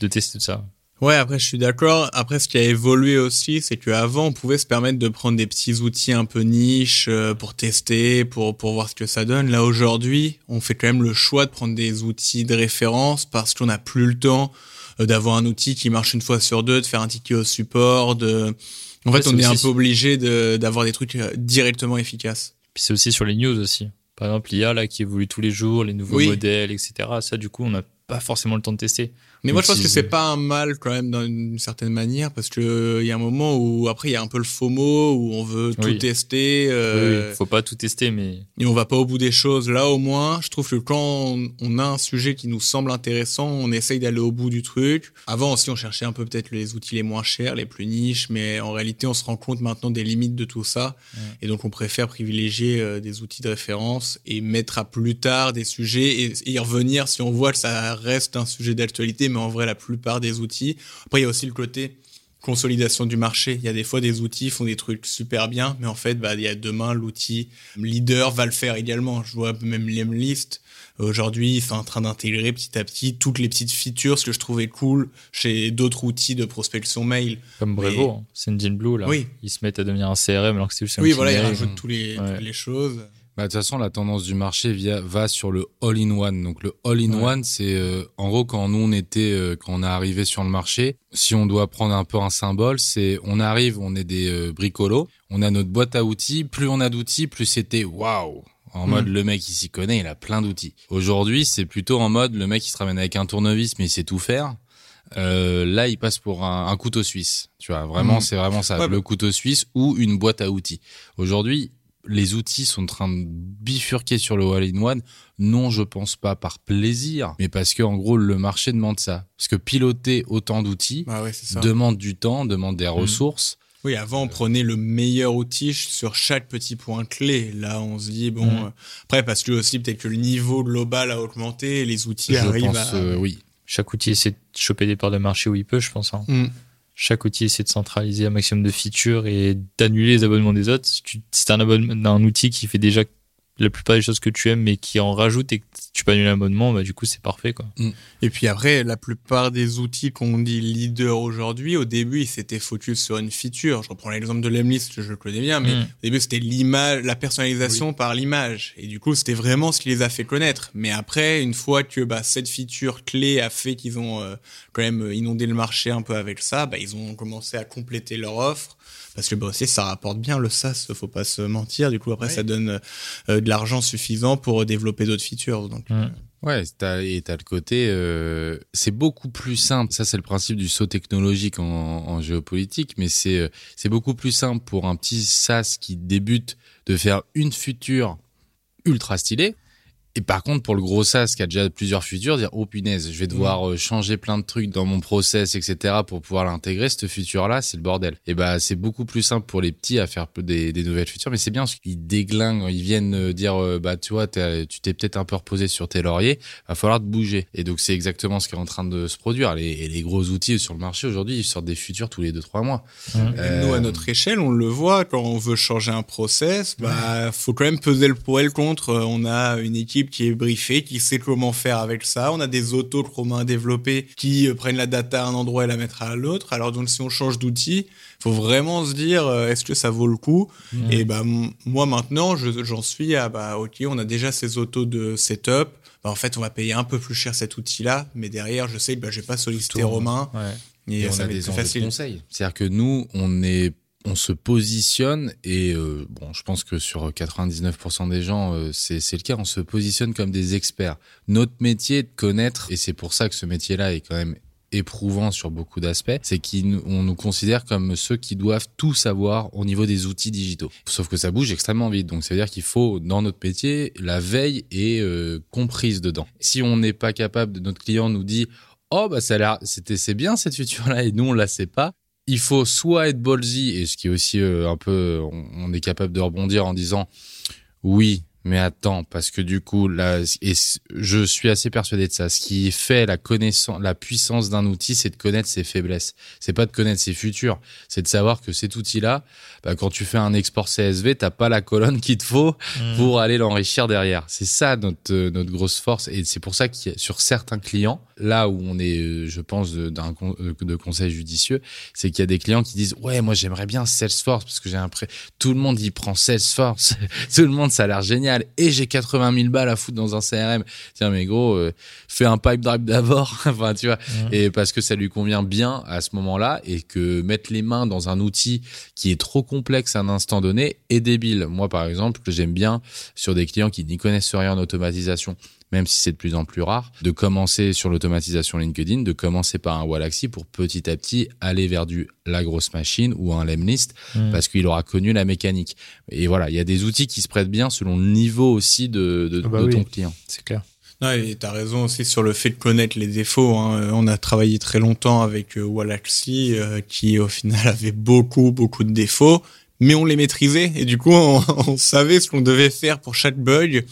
de tester tout ça. Ouais, après je suis d'accord. Après, ce qui a évolué aussi, c'est qu'avant, on pouvait se permettre de prendre des petits outils un peu niche euh, pour tester, pour pour voir ce que ça donne. Là aujourd'hui, on fait quand même le choix de prendre des outils de référence parce qu'on n'a plus le temps euh, d'avoir un outil qui marche une fois sur deux, de faire un ticket au support. De, en fait, on est un peu obligé d'avoir des trucs directement efficaces c'est aussi sur les news aussi. Par exemple, l'IA là qui évolue tous les jours, les nouveaux modèles, etc. Ça, du coup, on n'a pas forcément le temps de tester. Mais moi, je pense que c'est pas un mal quand même d'une certaine manière parce que il y a un moment où après il y a un peu le FOMO où on veut tout tester. Euh, faut pas tout tester, mais et on va pas au bout des choses. Là, au moins, je trouve que quand on a un sujet qui nous semble intéressant, on essaye d'aller au bout du truc. Avant aussi, on cherchait un peu peut-être les outils les moins chers, les plus niches, mais en réalité, on se rend compte maintenant des limites de tout ça, et donc on préfère privilégier euh, des outils de référence et mettre à plus tard des sujets et y revenir si on voit que ça reste un sujet d'actualité mais en vrai, la plupart des outils. Après, il y a aussi le côté consolidation du marché. Il y a des fois des outils font des trucs super bien, mais en fait, bah, il y a demain l'outil leader va le faire également. Je vois même Lemlist aujourd'hui, c'est en train d'intégrer petit à petit toutes les petites features, ce que je trouvais cool chez d'autres outils de prospection mail. Comme Brevo, hein. Sendinblue là. Oui. Ils se mettent à devenir un CRM alors que c'est juste un Oui, voilà, ils rajoutent tous les, toutes les choses. Bah, de toute façon, la tendance du marché via, va sur le all-in-one. Donc le all-in-one, c'est euh, en gros quand nous on était, euh, quand on est arrivé sur le marché, si on doit prendre un peu un symbole, c'est on arrive, on est des euh, bricolos, on a notre boîte à outils. Plus on a d'outils, plus c'était waouh. En mode le mec il s'y connaît, il a plein d'outils. Aujourd'hui, c'est plutôt en mode le mec il se ramène avec un tournevis mais il sait tout faire. Euh, là, il passe pour un, un, couteau suisse. Tu vois, vraiment, c'est vraiment ça, le couteau suisse ou une boîte à outils. Aujourd'hui, les outils sont en train de bifurquer sur le all-in-one. Non, je pense pas par plaisir, mais parce que en gros le marché demande ça. Parce que piloter autant d'outils bah demande du temps, demande des mm. ressources. Oui, avant on prenait le meilleur outil sur chaque petit point clé. Là, on se dit bon. Mm. Euh, après, parce que aussi peut-être que le niveau global a augmenté, les outils je arrivent pense, euh, oui. Chaque outil essaie de choper des parts de marché où il peut, je pense. Hein. Mm chaque outil essaie de centraliser un maximum de features et d'annuler les abonnements des autres. Si tu un abonnement un outil qui fait déjà la plupart des choses que tu aimes mais qui en rajoute et que tu peux annuler l'abonnement, bah, du coup, c'est parfait, quoi. Mm. Et puis après, la plupart des outils qu'on dit leader aujourd'hui, au début, ils s'étaient focus sur une feature. Je reprends l'exemple de Lemlist, je le connais bien, mais mm. au début, c'était l'image, la personnalisation par l'image. Et du coup, c'était vraiment ce qui les a fait connaître. Mais après, une fois que, bah, cette feature clé a fait qu'ils ont euh, quand même inondé le marché un peu avec ça, bah, ils ont commencé à compléter leur offre parce que aussi ça rapporte bien le SaaS, faut pas se mentir. Du coup après ça donne euh, de l'argent suffisant pour développer d'autres features. Donc euh. Ouais, as, et t'as le côté, euh, c'est beaucoup plus simple. Ça, c'est le principe du saut technologique en, en géopolitique, mais c'est c'est beaucoup plus simple pour un petit SaaS qui débute de faire une future ultra stylée et par contre, pour le gros SaaS qui a déjà plusieurs futurs, dire oh punaise, je vais devoir mm. euh, changer plein de trucs dans mon process, etc. pour pouvoir l'intégrer. Ce futur-là, c'est le bordel. Et bah, c'est beaucoup plus simple pour les petits à faire des, des nouvelles futures, mais c'est bien parce qu'ils déglinguent, ils viennent euh, dire euh, bah tu vois, tu t'es peut-être un peu reposé sur tes lauriers, va falloir te bouger. Et donc c'est exactement ce qui est en train de se produire. Les, les gros outils sur le marché aujourd'hui, ils sortent des futurs tous les deux trois mois. Mm. Nous, à notre échelle, on le voit quand on veut changer un process, bah faut quand même peser le pour et le contre. On a une équipe qui est briefé, qui sait comment faire avec ça. On a des autos que Romain a développés qui euh, prennent la data à un endroit et la mettent à l'autre. Alors donc si on change d'outil, faut vraiment se dire euh, est-ce que ça vaut le coup? Et bah moi maintenant j'en suis à bah ok on a déjà ces autos de setup. Bah, en fait on va payer un peu plus cher cet outil-là, mais derrière je sais que bah, je vais pas solliciter Romain. Et, on a des conseils. C'est-à-dire que nous on est on se positionne et euh, bon, je pense que sur 99% des gens, euh, c'est le cas. On se positionne comme des experts. Notre métier est de connaître et c'est pour ça que ce métier-là est quand même éprouvant sur beaucoup d'aspects, c'est qu'on nous considère comme ceux qui doivent tout savoir au niveau des outils digitaux. Sauf que ça bouge extrêmement vite, donc ça veut dire qu'il faut, dans notre métier, la veille est euh, comprise dedans. Si on n'est pas capable, notre client nous dit oh bah ça a l'air c'est bien cette feature là et nous on la sait pas il faut soit être ballsy et ce qui est aussi euh, un peu on, est capable de rebondir en disant oui mais attends, parce que du coup, là, et je suis assez persuadé de ça. Ce qui fait la connaissance, la puissance d'un outil, c'est de connaître ses faiblesses. C'est pas de connaître ses futurs. C'est de savoir que cet outil-là, bah, quand tu fais un export CSV, t'as pas la colonne qu'il te faut mmh. pour aller l'enrichir derrière. C'est ça notre euh, notre grosse force. Et c'est pour ça qu'il sur certains clients, là où on est, euh, je pense, d'un euh, de conseil judicieux, c'est qu'il y a des clients qui disent, ouais, moi, j'aimerais bien Salesforce parce que j'ai un prêt. Tout le monde y prend Salesforce. <laughs> Tout le monde, ça a l'air génial et j'ai 80 000 balles à foutre dans un CRM. Tiens, mais gros, euh, fais un pipe drive d'abord. <laughs> enfin, tu vois. Et parce que ça lui convient bien à ce moment-là et que mettre les mains dans un outil qui est trop complexe à un instant donné est débile. Moi, par exemple, j'aime bien sur des clients qui n'y connaissent rien en automatisation même si c'est de plus en plus rare, de commencer sur l'automatisation LinkedIn, de commencer par un Wallaxy pour petit à petit aller vers du la grosse machine ou un Lemlist mmh. parce qu'il aura connu la mécanique. Et voilà, il y a des outils qui se prêtent bien selon le niveau aussi de, de, ah bah ton client. C'est clair. Non, et t'as raison aussi sur le fait de connaître les défauts. Hein. On a travaillé très longtemps avec euh, Wallaxy, euh, qui au final avait beaucoup, beaucoup de défauts, mais on les maîtrisait et du coup on, <laughs> on savait ce qu'on devait faire pour chaque bug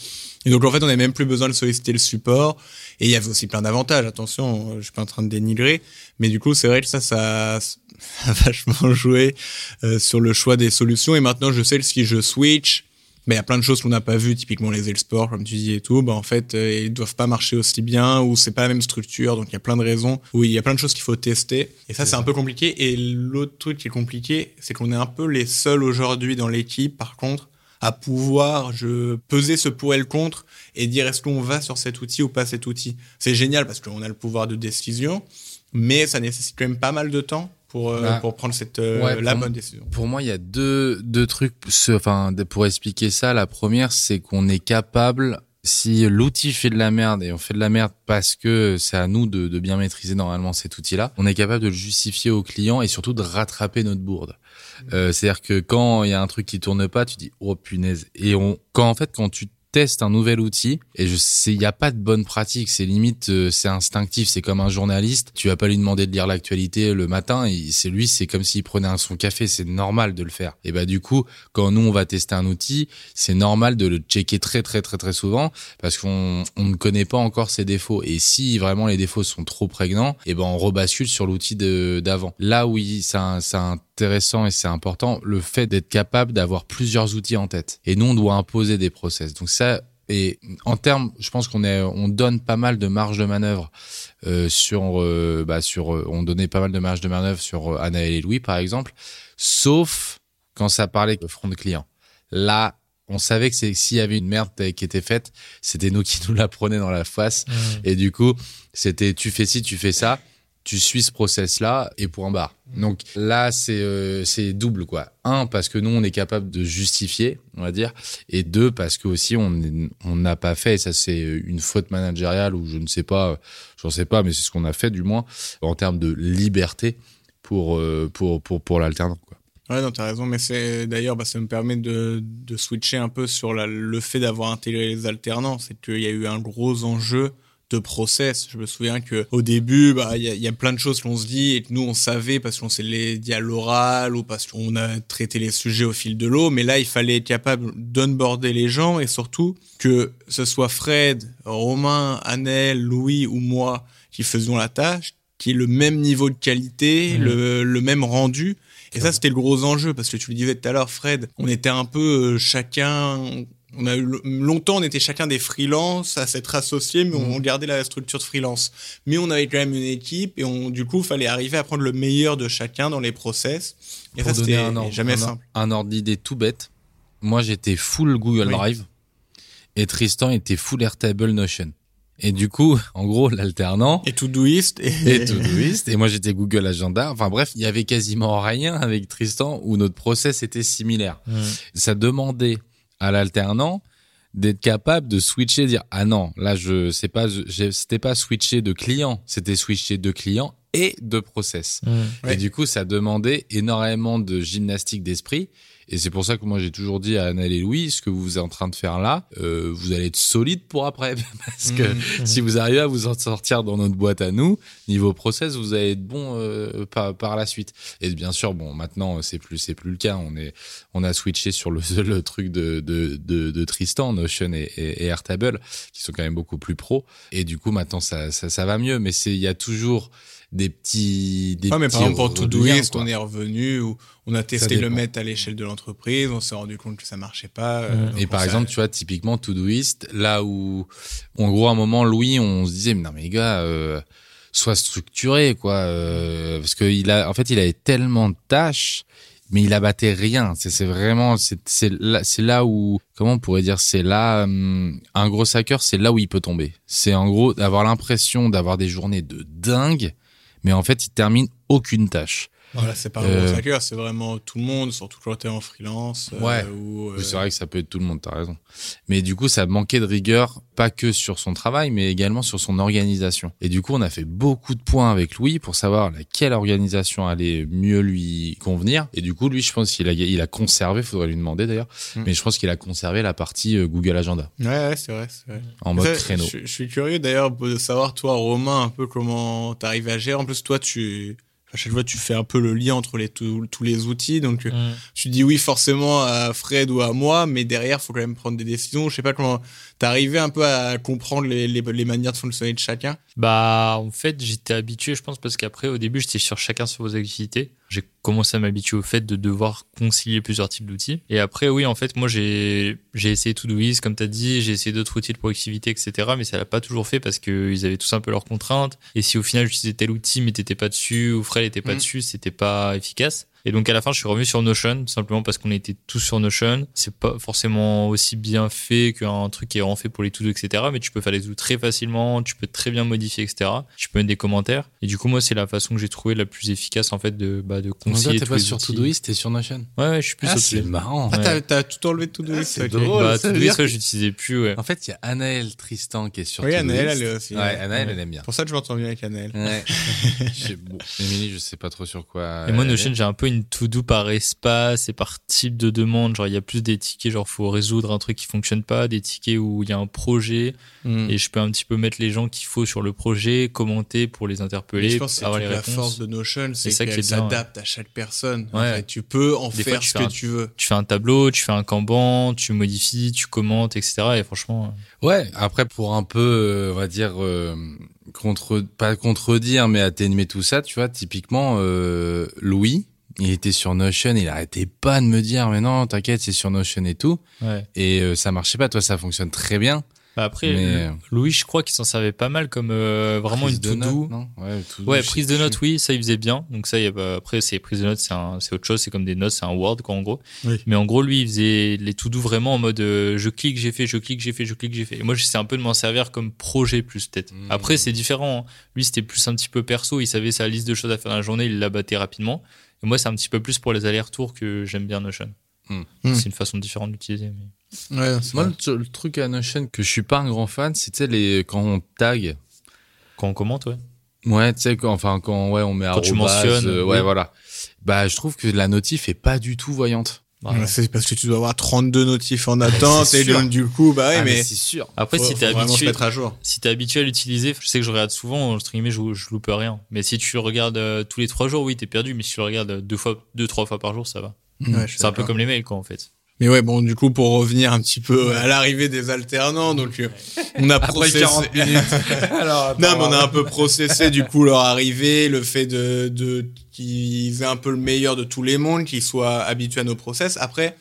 et donc en fait, on n'avait même plus besoin de solliciter le support. Et il y avait aussi plein d'avantages. Attention, je suis pas en train de dénigrer, mais du coup, c'est vrai que ça, ça <laughs> a vachement joué euh, sur le choix des solutions. Et maintenant, je sais que si je switch, mais il y a plein de choses qu'on n'a pas vues, typiquement les sport comme tu dis et tout. Bah en fait, euh, ils doivent pas marcher aussi bien ou c'est pas la même structure. Donc il y a plein de raisons. Oui, il y a plein de choses qu'il faut tester. Et ça, c'est un peu compliqué. Et l'autre truc qui est compliqué, c'est qu'on est un peu les seuls aujourd'hui dans l'équipe, par contre, à pouvoir je peser ce pour et le contre et dire est-ce qu'on va sur cet outil ou pas cet outil? C'est génial parce qu'on a le pouvoir de décision, mais ça nécessite quand même pas mal de temps pour euh, bah, pour prendre cette euh, la bonne décision. Pour moi, il y a deux deux trucs enfin pour expliquer ça, la première c'est qu'on est capable si l'outil fait de la merde et on fait de la merde parce que c'est à nous de, de bien maîtriser normalement cet outil-là, on est capable de le justifier au client et surtout de rattraper notre bourde. Euh, C'est-à-dire que quand il y a un truc qui tourne pas, tu dis oh punaise. Et on, quand en fait quand tu testes un nouvel outil et je sais il y a pas de bonne pratique. C'est limite euh, c'est instinctif c'est comme un journaliste. Tu vas pas lui demander de lire l'actualité le matin c'est lui c'est comme s'il prenait un son café. C'est normal de le faire. Et bah du coup quand nous on va tester un outil c'est normal de le checker très très très très souvent parce qu'on on ne connaît pas encore ses défauts. Et si vraiment les défauts sont trop prégnants et ben on rebascule sur l'outil d'avant. Là oui un, un intéressant et c'est important le fait d'être capable d'avoir plusieurs outils en tête. Et nous, on doit imposer des process. Donc ça, et en termes, je pense qu'on est, on donne pas mal de marge de manœuvre euh, sur, euh, bah sur, euh, on donnait pas mal de marge de manœuvre sur euh, Anna et Louis par exemple, sauf quand ça parlait de front de client. Là, on savait que s'il y avait une merde qui était faite, c'était nous qui nous la prenaient dans la face. Mmh. Et du coup, c'était tu fais ci, tu fais ça tu suis ce process là et pour un bar. Donc là c'est euh, c'est double quoi. Un parce que nous on est capable de justifier, on va dire, et deux parce que aussi on on n'a pas fait et ça c'est une faute managériale ou je ne sais pas, j'en sais pas mais c'est ce qu'on a fait du moins en termes de liberté pour euh, pour pour pour l'alternant quoi. Ouais, non, t'as raison, mais c'est d'ailleurs, bah, ça me permet de, de switcher un peu sur la, le fait d'avoir intégré les alternants. C'est qu'il y a eu un gros enjeu de process. Je me souviens que au début, bah, il y a, y a, plein de choses qu'on se dit et que nous on savait parce qu'on s'est les dit à l'oral ou parce qu'on a traité les sujets au fil de l'eau. Mais là, il fallait être capable d'onboarder les gens et surtout que ce soit Fred, Romain, Annel, Louis ou moi qui faisions la tâche, qui ait le même niveau de qualité, mmh. le, le même rendu. Et ça, c'était le gros enjeu parce que tu le disais tout à l'heure, Fred, on était un peu euh, chacun on a eu longtemps, on était chacun des freelances à s'être associés, mais on mhm. gardait la structure de freelance. Mais on avait quand même une équipe et on, du coup, fallait arriver à prendre le meilleur de chacun dans les process. Et ça, c'était jamais simple. Un ordre d'idée tout bête. Moi, j'étais full Google Drive et Tristan était full Airtable Notion. Et du coup, <laughs> en gros, l'alternant. Et Todoist. Et, et Todoist. Et moi, j'étais Google Agenda. Enfin bref, il y avait quasiment rien avec Tristan où notre process était similaire. Ça demandait à l'alternant d'être capable de switcher, dire ah non là je sais pas c'était pas switcher de client, c'était switcher de client et de process. Mmh. Ouais. Et du coup, ça demandait énormément de gymnastique d'esprit. Et c'est pour ça que moi j'ai toujours dit à Annelle et Louis, ce que vous êtes en train de faire là, euh, vous allez être solide pour après, <laughs> parce que Mhm. si vous arrivez à vous en sortir dans notre boîte à nous, niveau process, vous allez être bon euh, par, par la suite. Et bien sûr, bon, maintenant c'est plus c'est plus le cas. On est on a switché sur le, <laughs> le truc de, de, de, de Tristan, Notion et, et, et Airtable, qui sont quand même beaucoup plus pros. Et du coup, maintenant ça ça, ça va mieux. Mais c'est il y a toujours des petits des Ouais, mais petits par exemple, pour Todoist, on est revenu, où on a testé le mettre à l'échelle de l'entreprise, on s'est rendu compte que ça marchait pas. euh, Et par exemple, tu vois, typiquement Todoist, là où, en gros, à un moment, Louis, on se disait, mais non, mais les gars, euh, sois structuré, quoi, euh, parce que il a, en fait, il avait tellement de tâches, mais il abattait rien. C'est, c'est vraiment, c'est, c'est là, c'est là où, comment on pourrait dire, c'est là, hum, un gros hacker, c'est là où il peut tomber. C'est en gros d'avoir l'impression d'avoir des journées de dingue, mais en fait, il termine aucune tâche. Voilà, c'est pas un Euh, c'est vraiment tout le monde, surtout quand t'es en freelance. euh, Ouais. ou, euh, Oui, c'est vrai que ça peut être tout le monde, t'as raison. Mais du coup, ça manquait de rigueur, pas que sur son travail, mais également sur son organisation. Et du coup, on a fait beaucoup de points avec Louis pour savoir laquelle organisation allait mieux lui convenir. Et du coup, lui, je pense qu'il a, il a conservé, faudrait lui demander d'ailleurs, Mm. mais je pense qu'il a conservé la partie Google Agenda Ouais, ouais, c'est vrai, c'est vrai. en mode Ça, créneau. Je, je suis curieux d'ailleurs de savoir, toi, Romain, un peu comment t'arrives à gérer. En plus, toi, tu, à chaque fois, tu fais un peu le lien entre les, tous tous les outils. Donc, euh, Mmh. tu dis oui forcément à Fred ou à moi, mais derrière, faut quand même prendre des décisions. Je sais pas comment t'es arrivé un peu à comprendre les, les, les manières de fonctionner de chacun. Bah, en fait, j'étais habitué, je pense, parce qu'après, au début, j'étais sur chacun sur vos activités. J'ai commencé à m'habituer au fait de devoir concilier plusieurs types d'outils. Et après, oui, en fait, moi, j'ai, j'ai essayé Todoist, comme t'as dit, j'ai essayé d'autres outils de productivité, etc. Mais ça l'a pas toujours fait parce qu'ils avaient tous un peu leurs contraintes. Et si au final, j'utilisais tel outil, mais t'étais pas dessus, ou Fred était pas Mm. dessus, c'était pas efficace. Et donc à la fin, je suis revenu sur Notion, tout simplement parce qu'on était tous sur Notion. C'est pas forcément aussi bien fait qu'un truc qui est vraiment fait pour les to-do, etc. Mais tu peux faire les to très facilement, tu peux très bien modifier, etc. Tu peux mettre des commentaires. Et du coup, moi, c'est la façon que j'ai trouvé la plus efficace, en fait, de, bah, de Donc concilier là, t'es pas sur. Todoist, t'es sur Notion. Ouais, ouais, je suis plus Ah, sur c'est Todoist. marrant. Ah, Ouais. t'as, t'as tout enlevé de tout Ah, c'est ok. drôle. Bah, Todoist, dire ouais, j'utilisais plus, ouais. En fait, il y a Anaël Tristan qui est sur Oui, Todoist. Anaël, elle est aussi. Ouais, Anaël, Ouais. elle aime bien. Pour ça que je m'entends bien avec Anaël. Ouais. <laughs> Je sais- bon, Émilie, je sais pas trop sur quoi. Et moi, Notion, j'ai un peu une to-do par espace et par type de demande. Genre, il y a plus des tickets, genre, faut résoudre un truc qui fonctionne pas, des tickets où il y a un projet Mm. et je peux un petit peu mettre les gens qu'il faut sur le projet, commenter pour les Mais interpeller, je pense que c'est avoir les la réponses. force de Notion, c'est ça qui qu'elle est bien, s'adapte à chaque personne. En Ouais. fait, tu peux en Des faire ce que un- tu veux. Tu fais un tableau, tu fais un Kanban, tu modifies, tu commentes, etc. Et franchement, Ouais, après pour un peu, euh, on va dire euh, contre pas contredire mais atténuer tout ça, tu vois, typiquement euh, Louis, il était sur Notion, il arrêtait pas de me dire mais non, t'inquiète, c'est sur Notion et tout ouais. et euh, ça marchait pas, toi ça fonctionne très bien. Bah après, Mais- Louis, je crois qu'il s'en servait pas mal comme euh, vraiment Prise une de notes, to-do. Ouais, sais prise de notes, oui, ça il faisait bien. Donc ça, il y a pas- après c'est prise de notes, c'est autre chose, c'est comme des notes, c'est un Word quoi en gros. Oui. Mais en gros, lui, il faisait les to-do vraiment en mode euh, je clique, j'ai fait, je clique, j'ai fait, je clique, j'ai fait. Et moi, j'essaie un peu de m'en servir comme projet plus peut-être. Mm. Après, c'est différent. hein. Lui, c'était plus un petit peu perso. Il savait sa liste de choses à faire dans la journée, il la battait rapidement. Et moi, c'est un petit peu plus pour les allers-retours que j'aime bien Notion. Mm. Mm. C'est une façon différente d'utiliser. Mais... Ouais, Moi le, le truc à Notion que je suis pas un grand fan, c'est tu sais les quand on tag Quand on commente, ouais. Ouais, tu sais, quand, enfin, quand ouais, on met Quand tu mentionnes, euh, ouais, oui. voilà. Bah, je trouve que la notif est pas du tout voyante. Ouais, c'est parce que tu dois avoir 32 notifs en attente <laughs> et donc du coup, bah ouais, Ah, mais, c'est sûr. Après, faut, si t'es habitué, à jour. si t'es habitué à l'utiliser, je sais que je regarde souvent, entre guillemets, je, je loupe rien. Mais si tu le regardes euh, tous les trois jours, oui, t'es perdu. Mais si tu le regardes euh, deux fois, deux, trois fois par jour, ça va. Ouais, C'est un peu comme les mails, quoi, en fait. Mais ouais, bon, du coup, pour revenir un petit peu à l'arrivée des alternants, donc euh, on a processé. 40 minutes. <laughs> Alors, Non, mais on a un peu processé du coup leur arrivée, le fait de, de qu'ils aient un peu le meilleur de tous les mondes, qu'ils soient habitués à nos process. Après,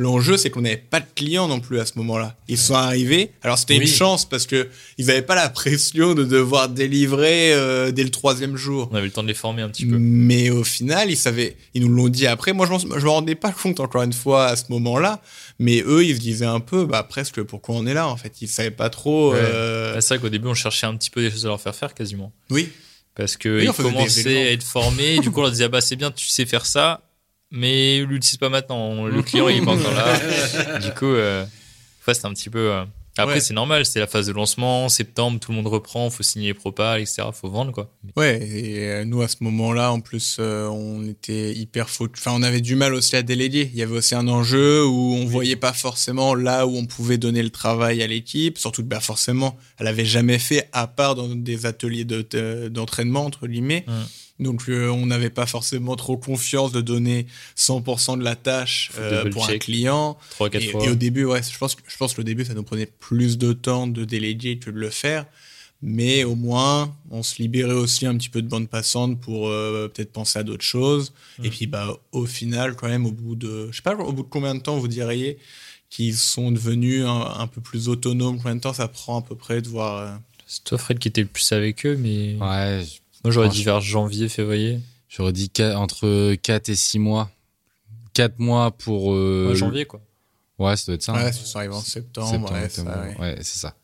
l'enjeu c'est qu'on n'avait pas de clients non plus à ce moment-là. Ils sont arrivés. Alors c'était Oui. une chance parce que ils n'avaient pas la pression de devoir délivrer euh, dès le troisième jour. On avait le temps de les former un petit peu. Mais au final, ils savaient, ils nous l'ont dit après. Moi, je m'en- je me rendais pas compte encore une fois à ce moment-là. Mais eux, ils se disaient un peu, bah presque pourquoi on est là en fait? Ils savaient pas trop. Ouais. euh, Bah, C'est vrai qu'au début, on cherchait un petit peu des choses à leur faire faire, quasiment. Oui. Parce que Oui, commençaient à être formés. du coup, on leur disait, ah bah, c'est bien, tu sais faire ça. Mais l'utilise pas maintenant. Le <laughs> client, il est pas encore là. <laughs> du coup, euh, ouais, c'était un petit peu, euh, Après, Ouais. c'est normal, c'est la phase de lancement, septembre, tout le monde reprend, faut signer les propas, etc. Faut vendre, quoi. Ouais, et euh, nous à ce moment-là, en plus, euh, on était hyper focus. Enfin, on avait du mal aussi à déléguer. Il y avait aussi un enjeu où on voyait pas forcément là où on pouvait donner le travail à l'équipe. Surtout que, bah, forcément, elle avait jamais fait à part dans des ateliers de- de- d'entraînement entre guillemets. Ouais. Donc, euh, on n'avait pas forcément trop confiance de donner 100% de la tâche euh, pour un client. Trois, quatre Et, fois. et au début, ouais, je pense, que- je pense que le début, ça nous prenait plus de temps de déléguer que de le faire. Mais au moins, on se libérait aussi un petit peu de bande passante pour euh, peut-être penser à d'autres choses. Et puis, bah, au final, quand même, au bout de, je sais pas, au bout de combien de temps vous diriez qu'ils sont devenus un, un peu plus autonomes? Combien de temps ça prend à peu près de voir euh, C'est toi, Fred, qui était le plus avec eux, mais Ouais, j- moi, j'aurais Franchement. dit vers janvier, février. j'aurais dit entre 4 et 6 mois. 4 mois pour. euh, Ouais, janvier, quoi. Ouais, ça doit être ça. Ouais, hein. ça arrive en septembre. Septembre, ouais, octobre, ça, ouais. ouais, c'est ça.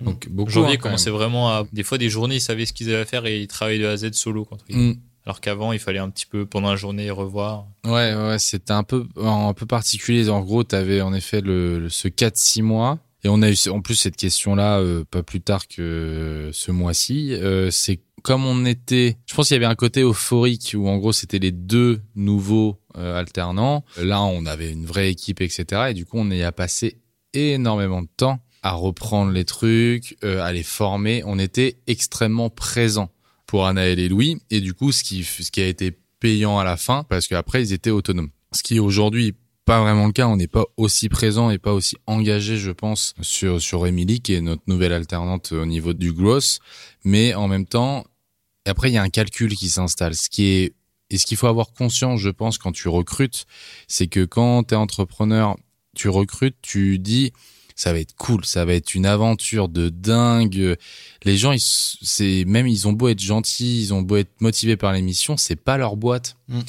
Donc, beaucoup. janvier, hein, ils quand commençaient vraiment à. Des fois, des journées, ils savaient ce qu'ils allaient faire et ils travaillaient de A à Z solo, même. Mm. Alors qu'avant, il fallait un petit peu, pendant la journée, revoir. Ouais, ouais, c'était un peu, un peu particulier. En gros, tu avais en effet le, le- ce 4-6 mois. Et on a eu en plus cette question-là euh, pas plus tard que ce mois-ci. Euh, c'est comme on était, je pense qu'il y avait un côté euphorique où en gros c'était les deux nouveaux euh, alternants. Là, on avait une vraie équipe, etc. Et du coup, on y a passé énormément de temps à reprendre les trucs, euh, à les former. On était extrêmement présents pour Anaël et Louis. Et du coup, ce qui, a été payant à la fin, parce qu'après, ils étaient autonomes. Ce qui aujourd'hui pas vraiment le cas. On n'est pas aussi présent et pas aussi engagé, je pense, sur, sur Emily, qui est notre nouvelle alternante au niveau du gross. Mais en même temps, après, il y a un calcul qui s'installe. Ce qui est, et ce qu'il faut avoir conscience, je pense, quand tu recrutes, c'est que quand tu es entrepreneur, tu recrutes, tu dis, ça va être cool, ça va être une aventure de dingue. Les gens, c'est même ils ont beau être gentils, ils ont beau être motivés par l'émission, c'est pas leur boîte. Mm.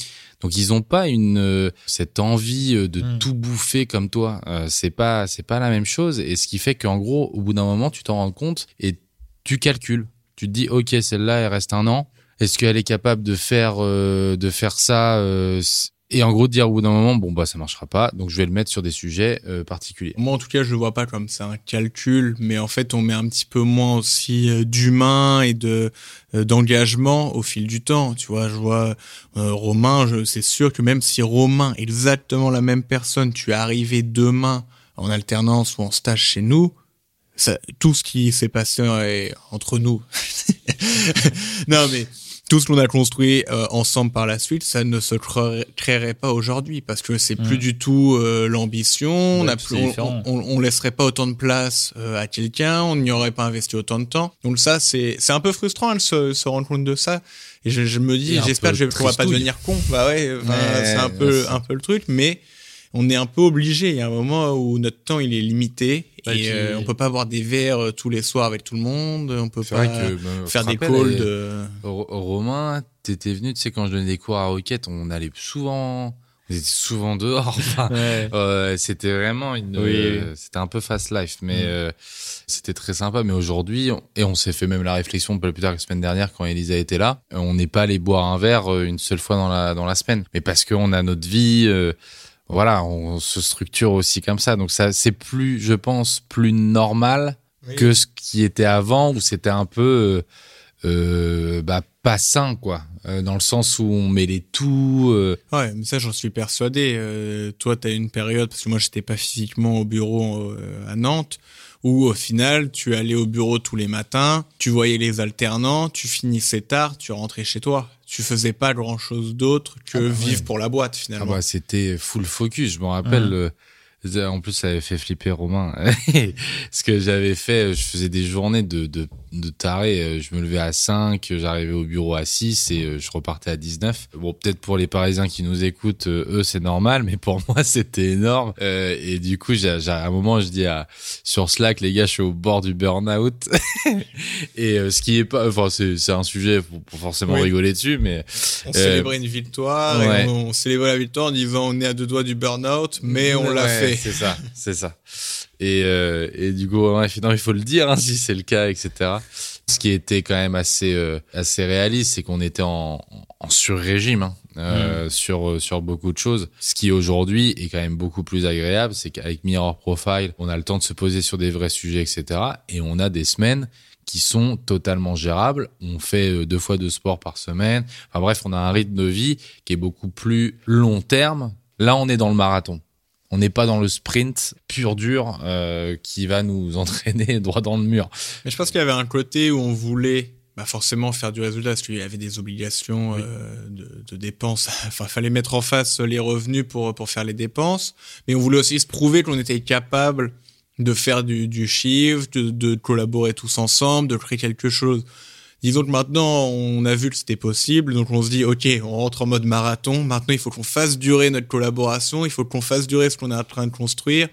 Donc ils ont pas une cette envie de Mm. tout bouffer comme toi. Euh, c'est pas c'est pas la même chose. Et ce qui fait qu'en gros, au bout d'un moment, tu t'en rends compte et tu calcules. Tu te dis, ok, celle-là, elle reste un an. Est-ce qu'elle est capable de faire euh, de faire ça euh, et en gros de dire au bout d'un moment, bon bah ça marchera pas, donc je vais le mettre sur des sujets euh, particuliers. Moi, en tout cas, je le vois pas comme c'est un calcul, mais en fait, on met un petit peu moins aussi euh, d'humain et de d'engagement au fil du temps. Tu vois, je vois euh, Romain, c'est sûr que même si Romain, exactement la même personne, tu es arrivé demain en alternance ou en stage chez nous, ça, tout ce qui s'est passé euh, entre nous, <laughs> non mais tout ce qu'on a construit euh, ensemble par la suite, ça ne se créerait, créerait pas aujourd'hui parce que c'est plus Mm. du tout euh, l'ambition. on, Ouais, on, on, on laisserait pas autant de place euh, à quelqu'un, on n'y aurait pas investi autant de temps. Donc ça, c'est c'est un peu frustrant hein, de se, se rendre compte de ça. Et je, je me dis, j'espère que je qu'on va pas devenir con. Bah ouais, enfin, Ouais, c'est un peu un peu le truc, mais on est un peu obligé. Il y a un moment où notre temps il est limité et puis- euh, on peut pas boire des verres euh, tous les soirs avec tout le monde. On peut pas que bah, faire des calls euh, de. Ro- Romain, t'étais venu, tu sais, quand je donnais des cours à Roquette, on allait souvent, on était souvent dehors. <laughs> Enfin, Ouais. euh, c'était vraiment une, Oui, euh, c'était un peu fast life, mais Mm. euh, c'était très sympa. Mais aujourd'hui, on- et on s'est fait même la réflexion pas plus tard que la semaine dernière quand Elisa était là, euh, on n'est pas allé boire un verre euh, une seule fois dans la dans la semaine, mais parce qu'on a notre vie. Voilà, on se structure aussi comme ça. Donc ça, c'est plus, je pense, plus normal que ce qui était avant où c'était un peu euh, euh, bah, pas sain quoi Euh, dans le sens où on mêlait tout euh, Ouais, mais ça j'en suis persuadé. Euh, toi, t'as eu une période parce que moi j'étais pas physiquement au bureau euh, à Nantes où au final tu allais au bureau tous les matins, tu voyais les alternants, tu finissais tard, tu rentrais chez toi. Tu faisais pas grand chose d'autre que Ah bah ouais. vivre pour la boîte ah finalement. bah, c'était full focus je me rappelle Mhm. Euh, en plus ça avait fait flipper Romain <laughs> ce que j'avais fait je faisais des journées de de, de taré Euh, je me levais à 5 j'arrivais au bureau à 6 et euh, je repartais à 19 bon peut-être pour les parisiens qui nous écoutent euh, eux c'est normal mais pour <laughs> moi c'était énorme Euh, et du coup j'ai à un moment je dis à sur Slack les gars je suis au bord du burn-out <laughs> et euh, ce qui est pas enfin c'est c'est un sujet pour, pour forcément Oui. rigoler dessus mais On célébrait une victoire ouais. et on, on célébrait la victoire en disant on est à deux doigts du burn-out, mais on l'a fait. C'est ça, c'est ça. Et, euh, et du coup, ouais, non, il faut le dire hein, si c'est le cas, etc. Ce qui était quand même assez euh, assez réaliste, c'est qu'on était en, en sur-régime. Hein. euh, sur euh, sur beaucoup de choses. Ce qui aujourd'hui est quand même beaucoup plus agréable, c'est qu'avec Mirror Profile, on a le temps de se poser sur des vrais sujets, etc. Et on a des semaines qui sont totalement gérables. On fait euh, deux fois de sport par semaine. Enfin bref, on a un rythme de vie qui est beaucoup plus long terme. Là, on est dans le marathon. On n'est pas dans le sprint pur dur euh, qui va nous <laughs> entraîner droit dans le mur. Mais je pense qu'il y avait un côté où on voulait bah forcément faire du résultat parce qu'il y avait des obligations euh, de, de, dépenses. <laughs> Enfin, il fallait mettre en face les revenus pour pour faire les dépenses, mais on voulait aussi se prouver qu'on était capable de faire du, du chiffre, de, de collaborer tous ensemble, de créer quelque chose. Disons que maintenant, on a vu que c'était possible, donc on se dit, ok, on rentre en mode marathon. Maintenant, il faut qu'on fasse durer notre collaboration, il faut qu'on fasse durer ce qu'on est en train de construire.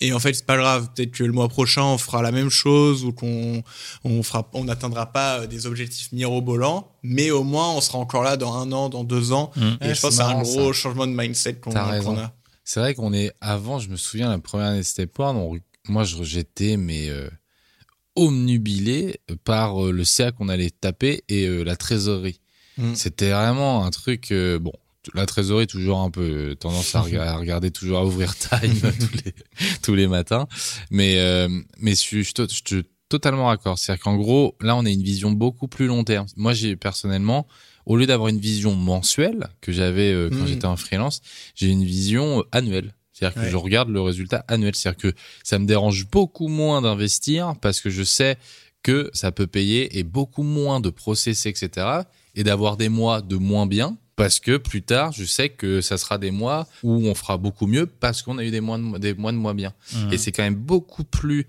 Et en fait, c'est pas grave. Peut-être que le mois prochain, on fera la même chose ou qu'on on fera, on n'atteindra pas des objectifs mirobolants, mais au moins, on sera encore là dans un an, dans deux ans. Mmh. Et Ouais, je pense que c'est un gros ça. changement de mindset qu'on a. C'est vrai qu'on est avant, je me souviens la première année de Step One, on- moi je j'étais mais euh, omnubilé par euh, le CA qu'on allait taper et euh, la trésorerie. Mm. C'était vraiment un truc euh, bon, la trésorerie toujours un peu tendance à, rega- à regarder toujours à ouvrir time <laughs> tous les tous les matins, mais euh, mais je suis je je totalement d'accord, c'est-à-dire qu'en gros, là on a une vision beaucoup plus long terme. Moi j'ai personnellement au lieu d'avoir une vision mensuelle que j'avais euh, quand Mm. j'étais en freelance, j'ai une vision annuelle. C'est-à-dire que je regarde le résultat annuel. C'est-à-dire que ça me dérange beaucoup moins d'investir parce que je sais que ça peut payer et beaucoup moins de process, etc. Et d'avoir des mois de moins bien parce que plus tard, je sais que ça sera des mois où on fera beaucoup mieux parce qu'on a eu des mois de, des mois de moins bien. Mmh. Et c'est quand même beaucoup plus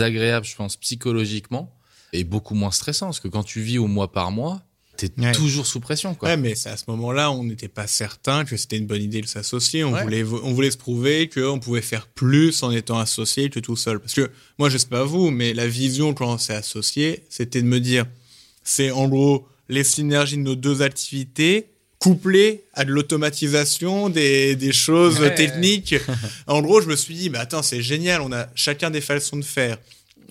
agréable, je pense, psychologiquement et beaucoup moins stressant parce que quand tu vis au mois par mois, t'es Ouais. toujours sous pression, quoi. Ouais, mais c'est à ce moment-là, on n'était pas certain que c'était une bonne idée de s'associer. On Ouais. voulait, on voulait se prouver qu'on pouvait faire plus en étant associé que tout seul. Parce que moi, je sais pas vous, mais la vision quand on s'est associé, c'était de me dire, c'est en gros les synergies de nos deux activités couplées à de l'automatisation des, des choses Ouais. techniques. <laughs> en gros, je me suis dit, bah attends, c'est génial. On a chacun des façons de faire.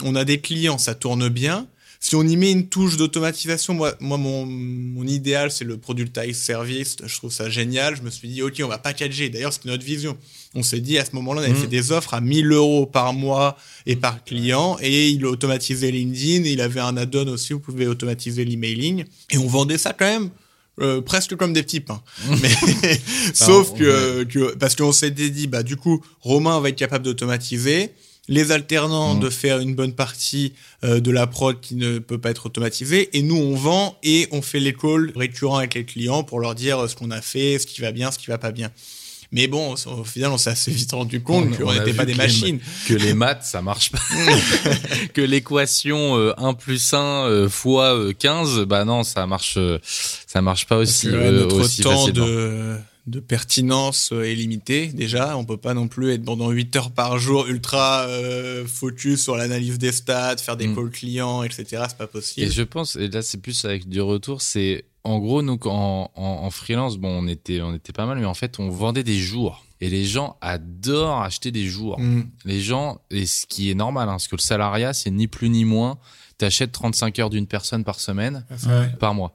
On a des clients, ça tourne bien. Si on y met une touche d'automatisation, moi, moi mon, mon idéal, c'est le productize service. Je trouve ça génial. Je me suis dit, OK, on va packager. D'ailleurs, c'était notre vision. On s'est dit, à ce moment-là, on avait Mhm. fait des offres à 1000 euros par mois et par client. Et il automatisait LinkedIn. Et il avait un add-on aussi. Vous pouvez automatiser l'emailing. Et on vendait ça quand même. euh, presque comme des petits pains. Mais, <laughs> sauf que, que, parce qu'on s'était dit, bah, du coup, Romain va être capable d'automatiser les alternants Mhm. de faire une bonne partie euh, de la prod qui ne peut pas être automatisée et nous on vend et on fait les calls récurrents avec les clients pour leur dire euh, ce qu'on a fait, ce qui va bien, ce qui va pas bien. Mais bon, au final, on s'est assez vite rendu compte On- qu'on n'était pas des que les- machines. que les maths ça marche pas <laughs> que l'équation euh, 1 plus 1 euh, fois euh, 15 bah non ça marche euh, ça marche pas Parce aussi que, euh, notre aussi temps facilement. de, de pertinence euh, est limité déjà. On peut pas non plus être pendant 8 heures par jour ultra euh, focus sur l'analyse des stats, faire des Mm. calls clients, etc. C'est pas et possible. je pense et là c'est plus avec du retour c'est en gros nous en, en, en freelance bon on était on était pas mal mais en fait on vendait des jours et les gens adorent acheter des jours Mm. les gens et ce qui est normal hein, parce que le salariat c'est ni plus ni moins t'achètes 35 heures d'une personne par semaine par mois.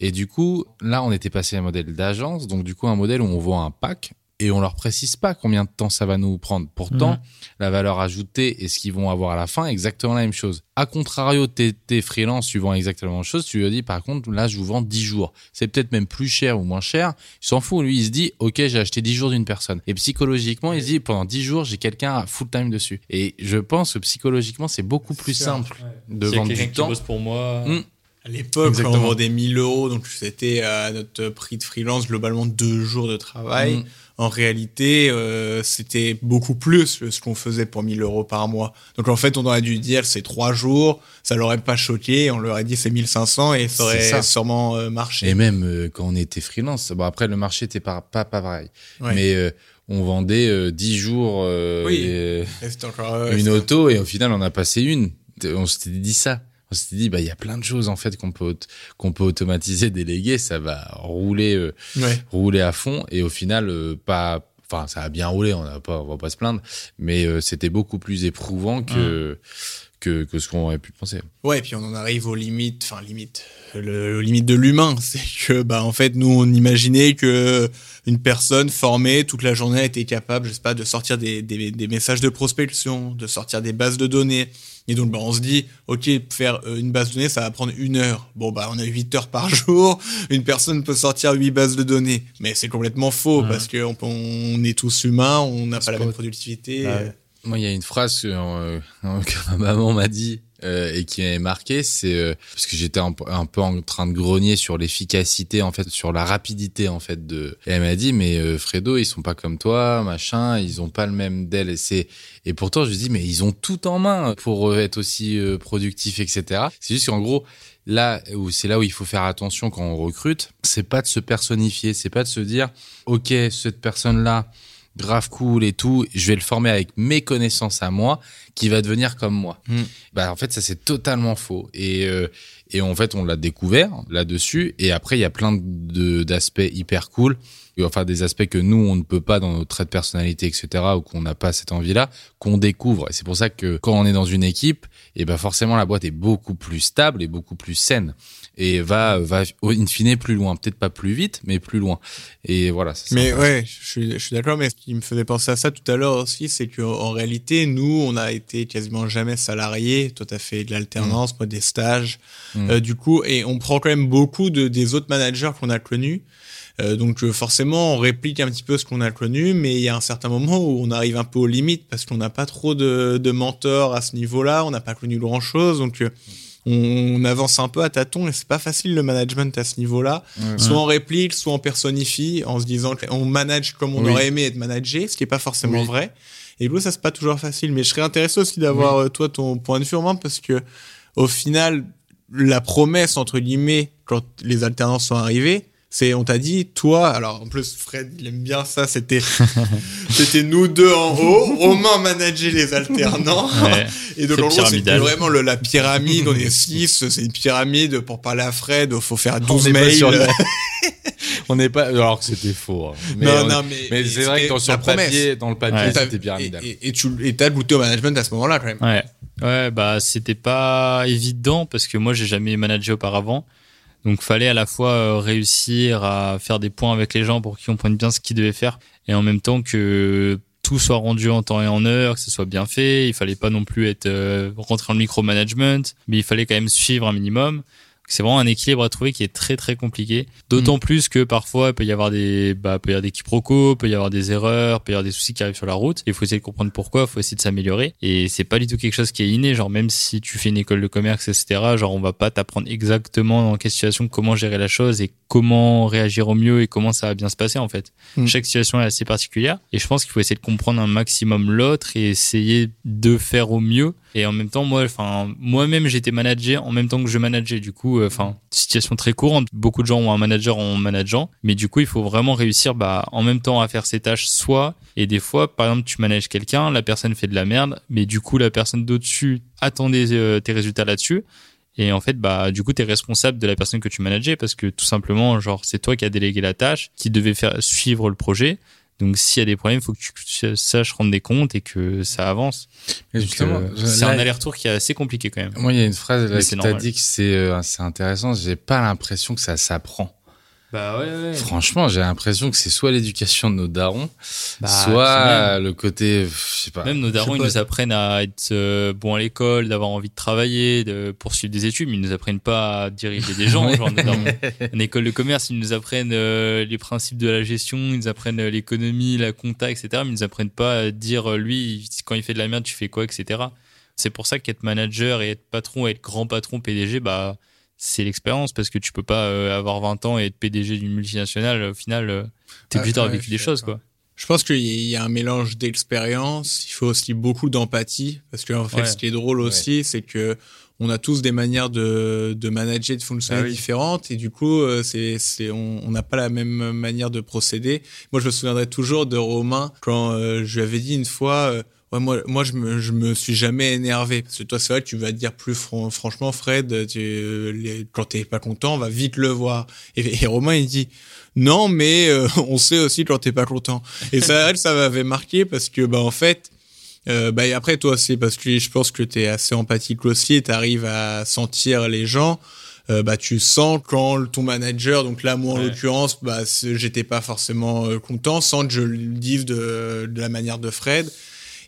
Et du coup, là, on était passé à un modèle d'agence, donc du coup, un modèle où on vend un pack et on leur précise pas combien de temps ça va nous prendre. Pourtant, Mhm. la valeur ajoutée et ce qu'ils vont avoir à la fin exactement la même chose. A contrario, t'es, t'es freelance, tu vends exactement la même chose, tu lui dis, par contre, là, je vous vends 10 jours. C'est peut-être même plus cher ou moins cher. Il s'en fout. Lui, il se dit, OK, j'ai acheté 10 jours d'une personne. Et psychologiquement, il se dit, pendant 10 jours, j'ai quelqu'un à full time dessus. Et je pense que psychologiquement, c'est beaucoup plus sûr. simple de S'il y a vendre quelqu'un du qui temps. bosse pour moi. Mm. À l'époque, quand on vendait 1000 euros, donc c'était à notre prix de freelance globalement deux jours de travail. Mm. En réalité, euh, c'était beaucoup plus que ce qu'on faisait pour 1000 euros par mois. Donc en fait, on aurait dû dire c'est trois jours, ça l'aurait pas choqué, on leur aurait dit c'est 1500 et ça aurait ça. sûrement euh, marché. Et même euh, quand on était freelance, bon après le marché était pas pas, pas pareil, Ouais. mais on vendait euh, 10 jours Oui. et- encore, une auto et au final on a passé une. On s'était dit ça. On s'était dit bah il y a plein de choses en fait qu'on peut qu'on peut automatiser, <laughs> déléguer, ça va rouler euh, Ouais. rouler à fond. Et au final euh, pas enfin ça a bien roulé, on n'a pas on va pas se plaindre, mais euh, c'était beaucoup plus éprouvant que que, que ce qu'on aurait pu penser. Ouais, et puis on en arrive aux limites, enfin limite, le, aux limites de l'humain, <laughs> c'est que bah en fait nous on imaginait que une personne formée toute la journée était capable, je sais pas, de sortir des, des, des messages de prospection, de sortir des bases de données. Et donc bah, on se dit, ok, faire euh, une base de données, ça va prendre une heure. Bon bah on a 8 heures par <laughs> jour, une personne peut sortir 8 bases de données, mais c'est complètement faux Ouais. parce que on, on est tous humains, on n'a pas la même productivité. Bah, euh, Moi, il y a une phrase que, euh, <laughs> que ma maman m'a dit euh, et qui m'avait marqué, c'est euh, parce que j'étais un, peu- en train de grogner sur l'efficacité, en fait, sur la rapidité, en fait. De... Elle m'a dit, mais euh, Fredo, ils sont pas comme toi, machin, ils ont pas le même d'elle. Et c'est et pourtant, je lui dis, mais ils ont tout en main pour euh, être aussi productifs, etc. C'est juste qu'en gros, là où c'est là où il faut faire attention quand on recrute, c'est pas de se personnifier, c'est pas de se dire, ok, cette personne-là grave cool et tout, je vais le former avec mes connaissances à moi, qui va devenir comme moi. Mm. Bah en fait ça c'est totalement faux. Et euh, et en fait on l'a découvert là-dessus. Et après il y a plein de d'aspects hyper cool, enfin des aspects que nous on ne peut pas dans nos traits de personnalité etc ou qu'on n'a pas cette envie-là qu'on découvre. Et c'est pour ça que quand on est dans une équipe et ben forcément la boîte est beaucoup plus stable et beaucoup plus saine et va va in fine plus loin peut-être pas plus vite mais plus loin et voilà Mais ouais, je suis, je suis d'accord, mais ce qui me faisait penser à ça tout à l'heure aussi, c'est qu'en en réalité, nous, on a été quasiment jamais salariés. Toi, t'as fait de l'alternance, moi, des stages. Mm. Euh, du coup, et on prend quand même beaucoup de, des autres managers qu'on a connus. Euh, donc euh, forcément, on réplique un petit peu ce qu'on a connu, mais il y a un certain moment où on arrive un peu aux limites parce qu'on n'a pas trop de, de mentors à ce niveau-là, on n'a pas connu grand-chose, donc on avance un peu à tâtons et c'est pas facile le management à ce niveau-là. Ouais. Soit on réplique, soit on personnifie en se disant qu'on manage comme on Oui. aurait aimé être managé, ce qui est pas forcément Oui. vrai. Et du coup, ça c'est pas toujours facile. Mais je serais intéressé aussi d'avoir euh, toi ton point de vue Romain, parce que au final, la promesse entre guillemets quand les alternances sont arrivées, c'est on t'a dit toi. Alors en plus Fred il aime bien ça. C'était <laughs> c'était nous deux en haut. Romain manageait les alternants. Ouais. <laughs> Et donc en gros, c'était vraiment le, la pyramide, on est six, c'est une pyramide, pour parler à Fred, faut faire 12 n'est pas mails. <laughs> on n'est pas alors que c'était faux hein. mais, non, on- non, mais, mais c'est vrai que dans, sur le papier dans le papier Ouais. c'était Et, pyramidal et, et tu et t'as goûté au management à ce moment-là quand même. Ouais. Ouais, bah c'était pas évident parce que moi j'ai jamais managé auparavant. Donc fallait à la fois euh, réussir à faire des points avec les gens pour qu'ils comprennent bien ce qu'ils devaient faire et en même temps que tout soit rendu en temps et en heure, que ce soit bien fait. Il fallait pas non plus être euh, rentré dans le micromanagement, mais il fallait quand même suivre un minimum. C'est vraiment un équilibre à trouver qui est très très compliqué. D'autant plus que parfois il peut y avoir des bah, peut y avoir des quiproquos, peut y avoir des erreurs, peut y avoir des soucis qui arrivent sur la route. Il faut essayer de comprendre pourquoi, il faut essayer de s'améliorer. Et c'est pas du tout quelque chose qui est inné. Genre même si tu fais une école de commerce, etc. Genre on va pas t'apprendre exactement dans quelle situation comment gérer la chose et comment réagir au mieux et comment ça va bien se passer en fait. Mm. Chaque situation est assez particulière et je pense qu'il faut essayer de comprendre un maximum l'autre et essayer de faire au mieux. Et en même temps, moi, enfin, moi-même, j'étais manager en même temps que je manageais. Du coup, euh, situation très courante. Beaucoup de gens ont un manager en manageant, mais du coup, il faut vraiment réussir, bah, en même temps à faire ses tâches, soit. Et des fois, par exemple, tu manages quelqu'un, la personne fait de la merde, mais du coup, la personne d'au-dessus attendait euh, tes résultats là-dessus. Et en fait, bah, du coup, t'es responsable de la personne que tu manageais parce que tout simplement, genre, c'est toi qui as délégué la tâche, qui devait faire suivre le projet. Donc, s'il y a des problèmes, il faut que tu saches rendre des comptes et que ça avance. Euh, c'est un aller-retour qui est assez compliqué quand même. moi il y a une phrase là, c'est t'a normal. dit que c'est euh, intéressant j'ai pas l'impression que ça s'apprend Bah ouais, ouais. franchement j'ai l'impression que c'est soit l'éducation de nos darons Bah, soit le côté je sais pas Même nos darons, ils nous apprennent à être euh, bons à l'école, d'avoir envie de travailler, de poursuivre des études, mais ils nous apprennent pas à diriger des gens. <laughs> genre, nos darons. <laughs> En école de commerce, ils nous apprennent euh, les principes de la gestion, ils nous apprennent euh, l'économie, la compta, etc. Mais ils nous apprennent pas à dire, lui, quand il fait de la merde, tu fais quoi, etc. C'est pour ça qu'être manager et être patron, être grand patron, PDG, bah, c'est l'expérience parce que tu peux pas euh, avoir 20 ans et être PDG d'une multinationale. Au final, euh, t'es Ah, obligé d'avoir ouais, vécu des choses, quoi. Je pense qu'il y a un mélange d'expérience. Il faut aussi beaucoup d'empathie parce que en fait, Ouais. ce qui est drôle aussi, c'est que on a tous des manières de, de manager, de fonctionner Ah oui. différentes et du coup, euh, c'est, c'est, on on n'a pas la même manière de procéder. Moi, je me souviendrai toujours de Romain quand euh, je lui avais dit une fois. euh, Ouais, moi, moi, je me, je me suis jamais énervé. Parce que toi, c'est vrai tu vas te dire plus fran- franchement, Fred, tu, euh, les, quand t'es pas content, on va vite le voir. Et, et Romain, il dit, non, mais euh, <laughs> on sait aussi quand t'es pas content. Et ça, ça m'avait marqué parce que, bah, en fait, Euh, bah, et après, toi aussi, parce que je pense que tu es assez empathique aussi et tu arrives à sentir les gens. Euh, bah, tu sens quand ton manager, donc là, moi en Ouais. l'occurrence, bah, c'est- j'étais pas forcément euh, content sans que je le dise de, de la manière de Fred.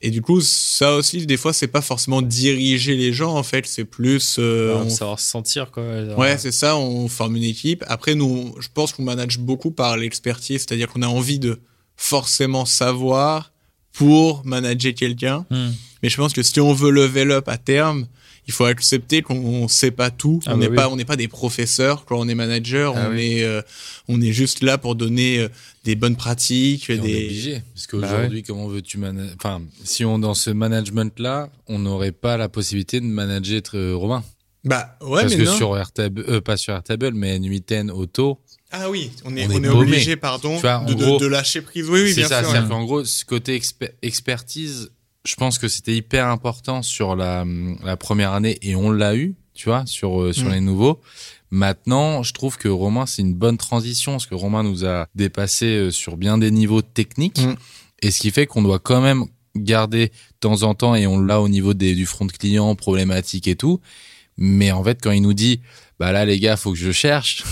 Et du coup, ça aussi, des fois, c'est pas forcément diriger les gens, en fait, c'est plus. euh, Alors, on savoir se sentir, quoi. Ouais, c'est ça, on forme une équipe. Après, nous, je pense qu'on manage beaucoup par l'expertise, c'est-à-dire qu'on a envie de forcément savoir pour manager quelqu'un. Hmm. Mais je pense que si on veut level up à terme, il faut accepter qu'on sait pas tout. Ah on n'est bah oui. pas, on n'est pas des professeurs quand on est manager. Ah on oui. est, euh, on est juste là pour donner euh, des bonnes pratiques, Et on est des. obligé. Parce Bah qu'aujourd'hui, comment veux-tu manager Enfin, si on dans ce management-là, on n'aurait pas la possibilité de manager euh, Romain. Bah ouais, Parce mais que non. sur Airtable, euh, pas sur Airtable, mais N8N Auto, Ah oui, on est, on on est est, paumé. obligé, pardon, vois, en de, de- gros, de lâcher prise. Oui, oui, c'est bien ça. sûr. C'est-à-dire ouais. qu'en gros, ce côté exper- expertise, je pense que c'était hyper important sur la, la première année et on l'a eu, tu vois, sur, euh, sur Mm. les nouveaux. Maintenant, je trouve que Romain, c'est une bonne transition parce que Romain nous a dépassé euh, sur bien des niveaux techniques Mm. et ce qui fait qu'on doit quand même garder de temps en temps et on l'a au niveau des, du front client, problématique et tout. Mais en fait, quand il nous dit, bah là, les gars, faut que je cherche.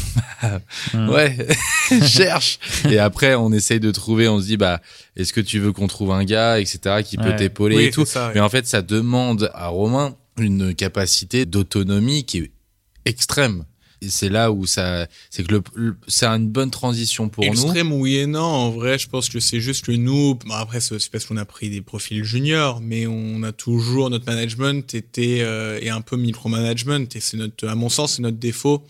Mm. <laughs> ouais, <laughs> cherche. Et après, on essaye de trouver, on se dit, bah, est-ce que tu veux qu'on trouve un gars, etc., qui peut t'épauler Oui, et tout. ça. Mais en fait, ça demande à Romain une capacité d'autonomie qui est extrême. Et c'est là où ça, c'est que le, le- c'est une bonne transition pour nous. Extrême oui et non. En vrai, je pense que c'est juste que nous, bon, après c'est parce qu'on a pris des profils juniors, mais on a toujours notre management était euh, est un peu micromanagement et c'est notre, à mon sens, c'est notre défaut.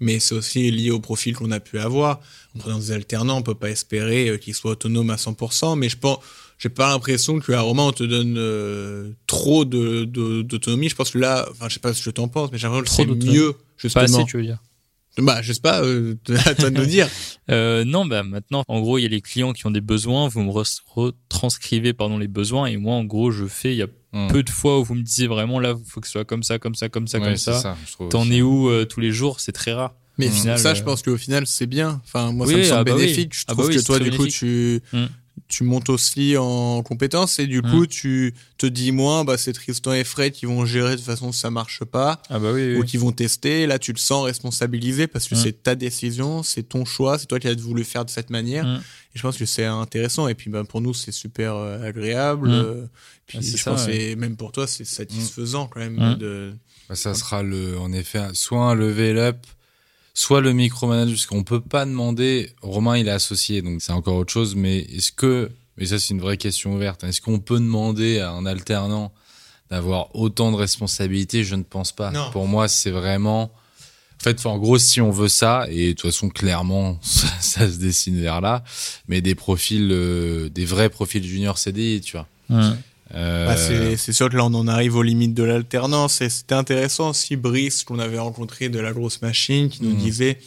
Mais c'est aussi lié au profil qu'on a pu avoir. En prenant des alternants, on peut pas espérer euh, qu'ils soient autonomes à 100%. Mais je pense, j'ai pas l'impression que à Romain on te donne euh, trop de de- d'autonomie. Je pense que là, enfin, je sais pas ce que t'en penses, mais j'ai l'impression que c'est d'autonomie. Mieux Pas justement. assez, tu veux dire. Bah, je sais pas, euh, à toi de nous dire. <laughs> Euh, non, bah maintenant, en gros, il y a les clients qui ont des besoins, vous me re- retranscrivez pardon les besoins et moi, en gros, je fais. Il y a Hum. peu de fois où vous me disiez vraiment là, faut que ce soit comme ça, comme ça, comme ça, Ouais, comme ça. T'en es où euh, tous les jours? C'est très rare. Mais Au final, ça, euh, je pense qu'au final, c'est bien. Enfin, moi, Oui, ça me ah semble bah oui. bénéfique. Je Ah trouve bah oui, que toi, du coup, tu, Mm. Tu montes aussi en compétences et du Mm. coup, tu te dis moins, bah, c'est Tristan et Fred qui vont gérer de façon que ça marche pas Ah bah oui. ou qui vont tester. Là, tu le sens responsabilisé parce que Mm. c'est ta décision, c'est ton choix, c'est toi qui as voulu faire de cette manière. Mm. Et je pense que c'est intéressant. Et puis, bah, pour nous, c'est super euh, agréable. Euh, Puis, Ah, c'est je ça, pense que ouais. c'est- même pour toi, c'est satisfaisant quand même de. Bah, ça sera le, en effet, soit un level up, soit le micromanage, parce qu'on peut pas demander, Romain, il est associé, donc c'est encore autre chose, mais est-ce que, mais ça, c'est une vraie question ouverte, hein, est-ce qu'on peut demander à un alternant d'avoir autant de responsabilités? Je ne pense pas. Non. Pour moi, c'est vraiment, en fait, en gros, si on veut ça, et de toute façon, clairement, <laughs> ça, ça se dessine vers là, mais des profils, euh, des vrais profils junior CDI, tu vois. Euh, Bah, c'est sûr que là, on en arrive aux limites de l'alternance. Et c'était intéressant aussi, Brice, qu'on avait rencontré de la grosse machine, qui nous Mhm. disait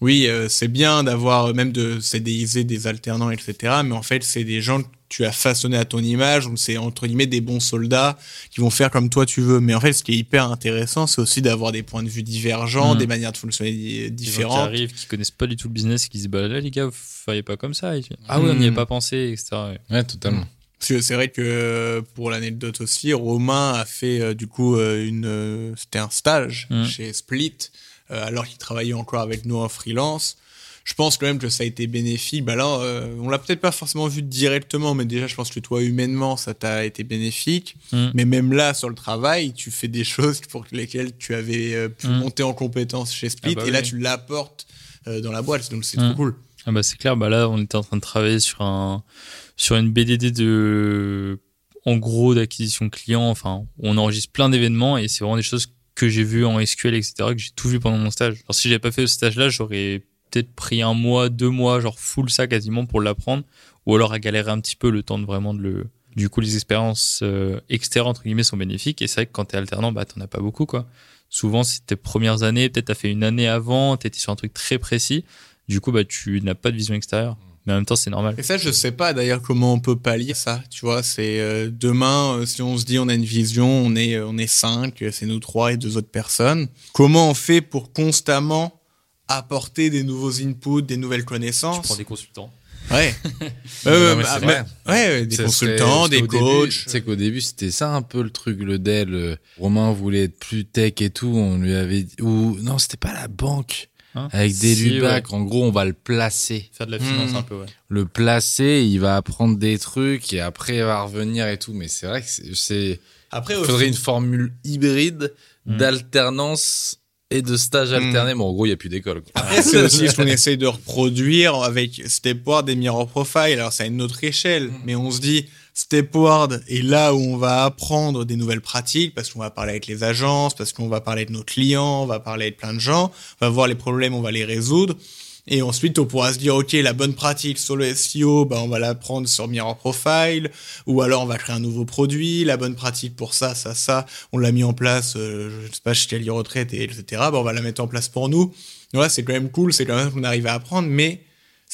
Oui, euh, c'est bien d'avoir même de CDIser des alternants, etc. Mais en fait, c'est des gens que tu as façonnés à ton image. Donc, c'est entre guillemets des bons soldats qui vont faire comme toi tu veux. Mais en fait, ce qui est hyper intéressant, c'est aussi d'avoir des points de vue divergents, Mhm. des manières de fonctionner di- Des gens qui différentes. arrivent, qui connaissent pas du tout le business, et qui disent bah là les gars, vous pas comme ça. Ah oui, on n'y Mm. avait pas pensé, etc. ouais. ouais, totalement. Parce que c'est vrai que euh, pour l'anecdote aussi, Romain a fait euh, du coup euh, une, c'était un stage Mm. chez Split, alors qu'il travaillait encore avec nous en freelance. Je pense quand même que ça a été bénéfique. Bah là, euh, on l'a peut-être pas forcément vu directement, mais déjà, je pense que toi, humainement, ça t'a été bénéfique. Mm. Mais même là, sur le travail, tu fais des choses pour lesquelles tu avais euh, pu Mm. monter en compétence chez Split, Ah bah et là, tu l'apportes euh, dans la boîte. Donc, c'est Mm. trop cool. Ah bah c'est clair, bah là on était en train de travailler sur un sur une BDD de en gros d'acquisition client, enfin on enregistre plein d'événements et c'est vraiment des choses que j'ai vues en SQL etc que j'ai tout vu pendant mon stage. Alors si j'avais pas fait ce stage là, j'aurais peut-être pris un mois, deux mois, genre full ça quasiment pour l'apprendre ou alors à galérer un petit peu le temps de vraiment de le du coup les expériences euh, externes entre guillemets sont bénéfiques et c'est vrai que quand t'es alternant bah t'en as pas beaucoup quoi. Souvent c'est tes premières années, peut-être t'as fait une année avant, t'étais sur un truc très précis du coup, bah, tu n'as pas de vision extérieure. Mais en même temps, c'est normal. Et ça, je sais pas d'ailleurs comment on peut pallier ça. Tu vois, c'est euh, demain, euh, si on se dit on a une vision, on est euh, on est cinq, c'est nous trois et deux autres personnes. Comment on fait pour constamment apporter des nouveaux inputs, des nouvelles connaissances? Des consultants. Ouais. <laughs> Euh, bah, c'est bah, ouais, des Ça consultants, serait- des coachs. Tu sais qu'au début, c'était ça un peu le truc, le Dell. euh, Romain voulait être plus tech et tout. On lui avait dit, ou non, c'était pas la banque. Hein Avec des Si, Lubac, en gros, on va le placer. Faire de la finance Hmm. un peu, ouais. Le placer, il va apprendre des trucs et après il va revenir et tout. Mais c'est vrai que c'est- Après, il aussi- faudrait une formule hybride Mm. d'alternance et de stage Mm. alterné. Bon, en gros, il y a plus d'école. Après, c'est <laughs> aussi ce qu'on essaye de reproduire avec Stepward et Mirror Profile. Alors, c'est à une autre échelle, mais on se dit, Stepward est là où on va apprendre des nouvelles pratiques parce qu'on va parler avec les agences, parce qu'on va parler de nos clients, on va parler avec plein de gens, on va voir les problèmes, on va les résoudre. Et ensuite, on pourra se dire, OK, la bonne pratique sur le SEO, bah, on va l'apprendre sur Mirror Profile, ou alors on va créer un nouveau produit, la bonne pratique pour ça, ça, ça, on l'a mis en place, euh, je sais pas, chez Kelly Retraite, et etc. Bah, on va la mettre en place pour nous. Ouais, c'est quand même cool, c'est quand même qu'on arrive à apprendre, mais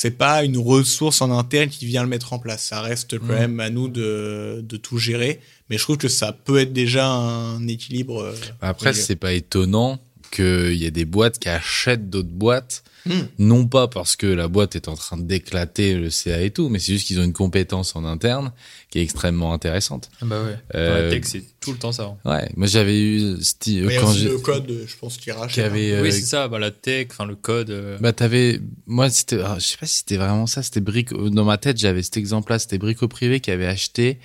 c'est pas une ressource en interne qui vient le mettre en place. Ça reste quand Mhm. même à nous de, de tout gérer. Mais je trouve que ça peut être déjà un équilibre. euh, Après, c'est pas étonnant qu'il y ait des boîtes qui achètent d'autres boîtes Hmm. non pas parce que la boîte est en train d'éclater le CA et tout, mais c'est juste qu'ils ont une compétence en interne qui est extrêmement intéressante. Ah bah ouais. Dans Euh, la tech, c'est tout le temps ça. hein. Ouais, moi j'avais eu Steve, Mais a quand le code, euh, je pense, qui rachète. qui avait euh, oui, c'est ça. Bah, la tech, enfin, le code. euh, bah t'avais moi c'était ah, je sais pas si c'était vraiment ça, c'était Brico dans ma tête, j'avais cet exemple-là, c'était Brico Privé qui avait acheté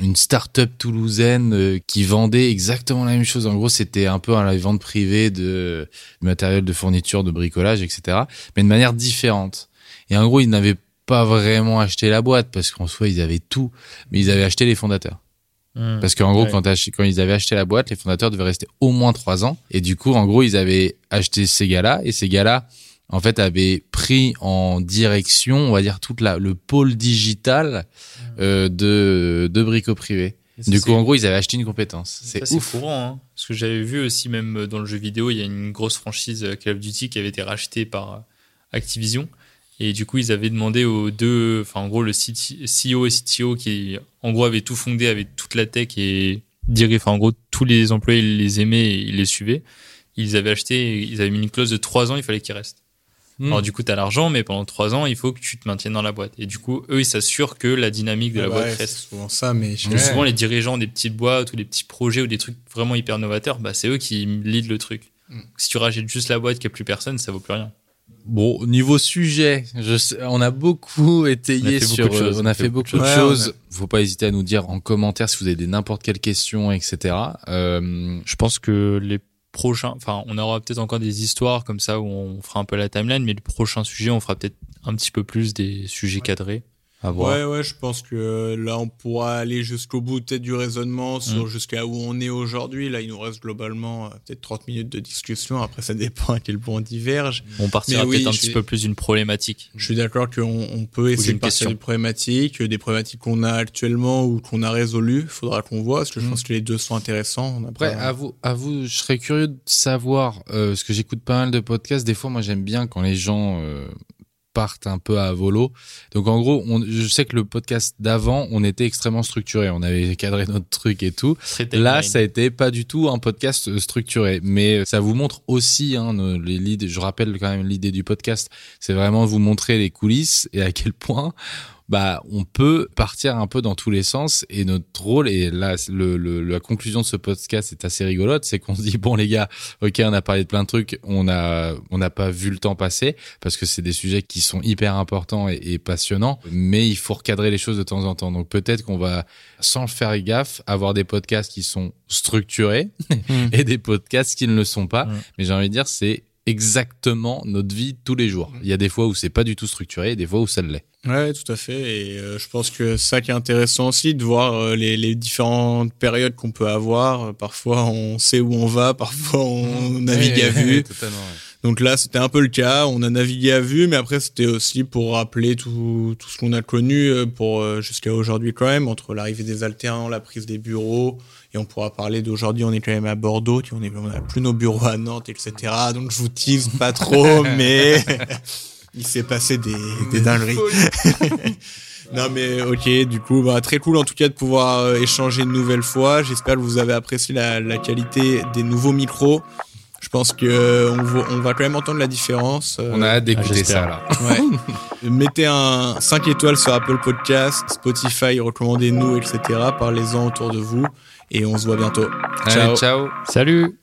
une start-up toulousaine euh, qui vendait exactement la même chose. En gros, c'était un peu à la vente privée de matériel de fourniture, de bricolage, etc. Mais de manière différente. Et en gros, ils n'avaient pas vraiment acheté la boîte parce qu'en soi, ils avaient tout, mais ils avaient acheté les fondateurs. hmm. Parce qu'en gros, Ouais. quand, quand ils avaient acheté la boîte, les fondateurs devaient rester au moins trois ans. Et du coup, en gros, ils avaient acheté ces gars-là. Et ces gars-là, en fait, avaient pris en direction, on va dire, toute la, le pôle digital euh, de, de Brico Privé. Du coup, en gros, ils avaient acheté une compétence. C'est ouf. courant, hein. Parce que j'avais vu aussi, même dans le jeu vidéo, il y a une grosse franchise euh, Call of Duty qui avait été rachetée par euh, Activision. Et du coup, ils avaient demandé aux deux, enfin, en gros, le CEO et CTO qui, en gros, avaient tout fondé, avaient toute la tech et dirait, enfin, en gros, tous les employés ils les aimaient et ils les suivaient. Ils avaient acheté, ils avaient mis une clause de trois ans, il fallait qu'ils restent. Hmm. Alors, du coup, t'as l'argent, mais pendant trois ans, il faut que tu te maintiennes dans la boîte. Et du coup, eux, ils s'assurent que la dynamique de la boîte ouais, c'est reste. souvent ça, mais Ouais. souvent, les dirigeants des petites boîtes ou des petits projets ou des trucs vraiment hyper novateurs, bah, c'est eux qui lead le truc. Mm. Si tu rachètes juste la boîte qui a plus personne, ça vaut plus rien. Bon, niveau sujet, je sais- on a beaucoup <laughs> étayé On a fait beaucoup sur, de choses. on a fait beaucoup de Ouais, choses. on Faut pas hésiter à nous dire en commentaire si vous avez n'importe quelle question, etc. Euh, Je pense que les enfin, on aura peut-être encore des histoires comme ça où on fera un peu la timeline, mais le prochain sujet, on fera peut-être un petit peu plus des sujets cadrés. À voir. Ouais, ouais, je pense que là, on pourra aller jusqu'au bout peut-être du raisonnement sur Mm. jusqu'à où on est aujourd'hui. Là, il nous reste globalement euh, peut-être 30 minutes de discussion. Après, ça dépend à quel point on diverge. On partira oui, peut-être un petit suis- peu plus d'une problématique. Je suis d'accord qu'on on peut essayer d'une de partir question. des problématiques, euh, des problématiques qu'on a actuellement ou qu'on a résolues. Faudra qu'on voit, parce que je Mm. pense que les deux sont intéressants. On a Après, pas- à vous, à vous, je serais curieux de savoir, euh, parce que j'écoute pas mal de podcasts. Des fois, moi, j'aime bien quand les gens euh, partent un peu à volo. Donc, en gros, on, je sais que le podcast d'avant, on était extrêmement structuré. On avait cadré notre truc et tout. Là, ça a été pas du tout un podcast euh, structuré, mais ça vous montre aussi hein, nos- les leads. Je rappelle quand même l'idée du podcast, c'est vraiment vous montrer les coulisses et à quel point bah on peut partir un peu dans tous les sens et notre rôle et là le, le- la conclusion de ce podcast est assez rigolote c'est qu'on se dit bon les gars ok on a parlé de plein de trucs on a on n'a pas vu le temps passer parce que c'est des sujets qui sont hyper importants et, et passionnants mais il faut recadrer les choses de temps en temps donc peut-être qu'on va sans faire gaffe avoir des podcasts qui sont structurés Mm. <laughs> et des podcasts qui ne le sont pas Mm. mais j'ai envie de dire c'est exactement notre vie tous les jours il y a des fois où c'est pas du tout structuré et des fois où ça l'est Ouais, tout à fait. Et euh, je pense que ça qui est intéressant aussi, de voir euh, les, les différentes périodes qu'on peut avoir. Euh, Parfois, on sait où on va, parfois, on navigue à vue. Donc là, c'était un peu le cas. On a navigué à vue, mais après, c'était aussi pour rappeler tout, tout ce qu'on a connu pour euh, jusqu'à aujourd'hui quand même, entre l'arrivée des alternants, la prise des bureaux. Et on pourra parler d'aujourd'hui, on est quand même à Bordeaux, on est, on a plus nos bureaux à Nantes, etc. Donc je vous tease pas trop, <laughs> mais <laughs> il s'est passé des, des dingueries. <laughs> Non mais ok, du coup, bah, très cool en tout cas de pouvoir euh, échanger une nouvelle fois. J'espère que vous avez apprécié la, la qualité des nouveaux micros. Je pense que euh, on, va, on va quand même entendre la différence. euh, On a hâte d'écouter j'espère. ça là. Ouais. Mettez un 5 étoiles sur Apple Podcast, Spotify, recommandez-nous, etc. Parlez-en autour de vous et on se voit bientôt. Allez, ciao. Salut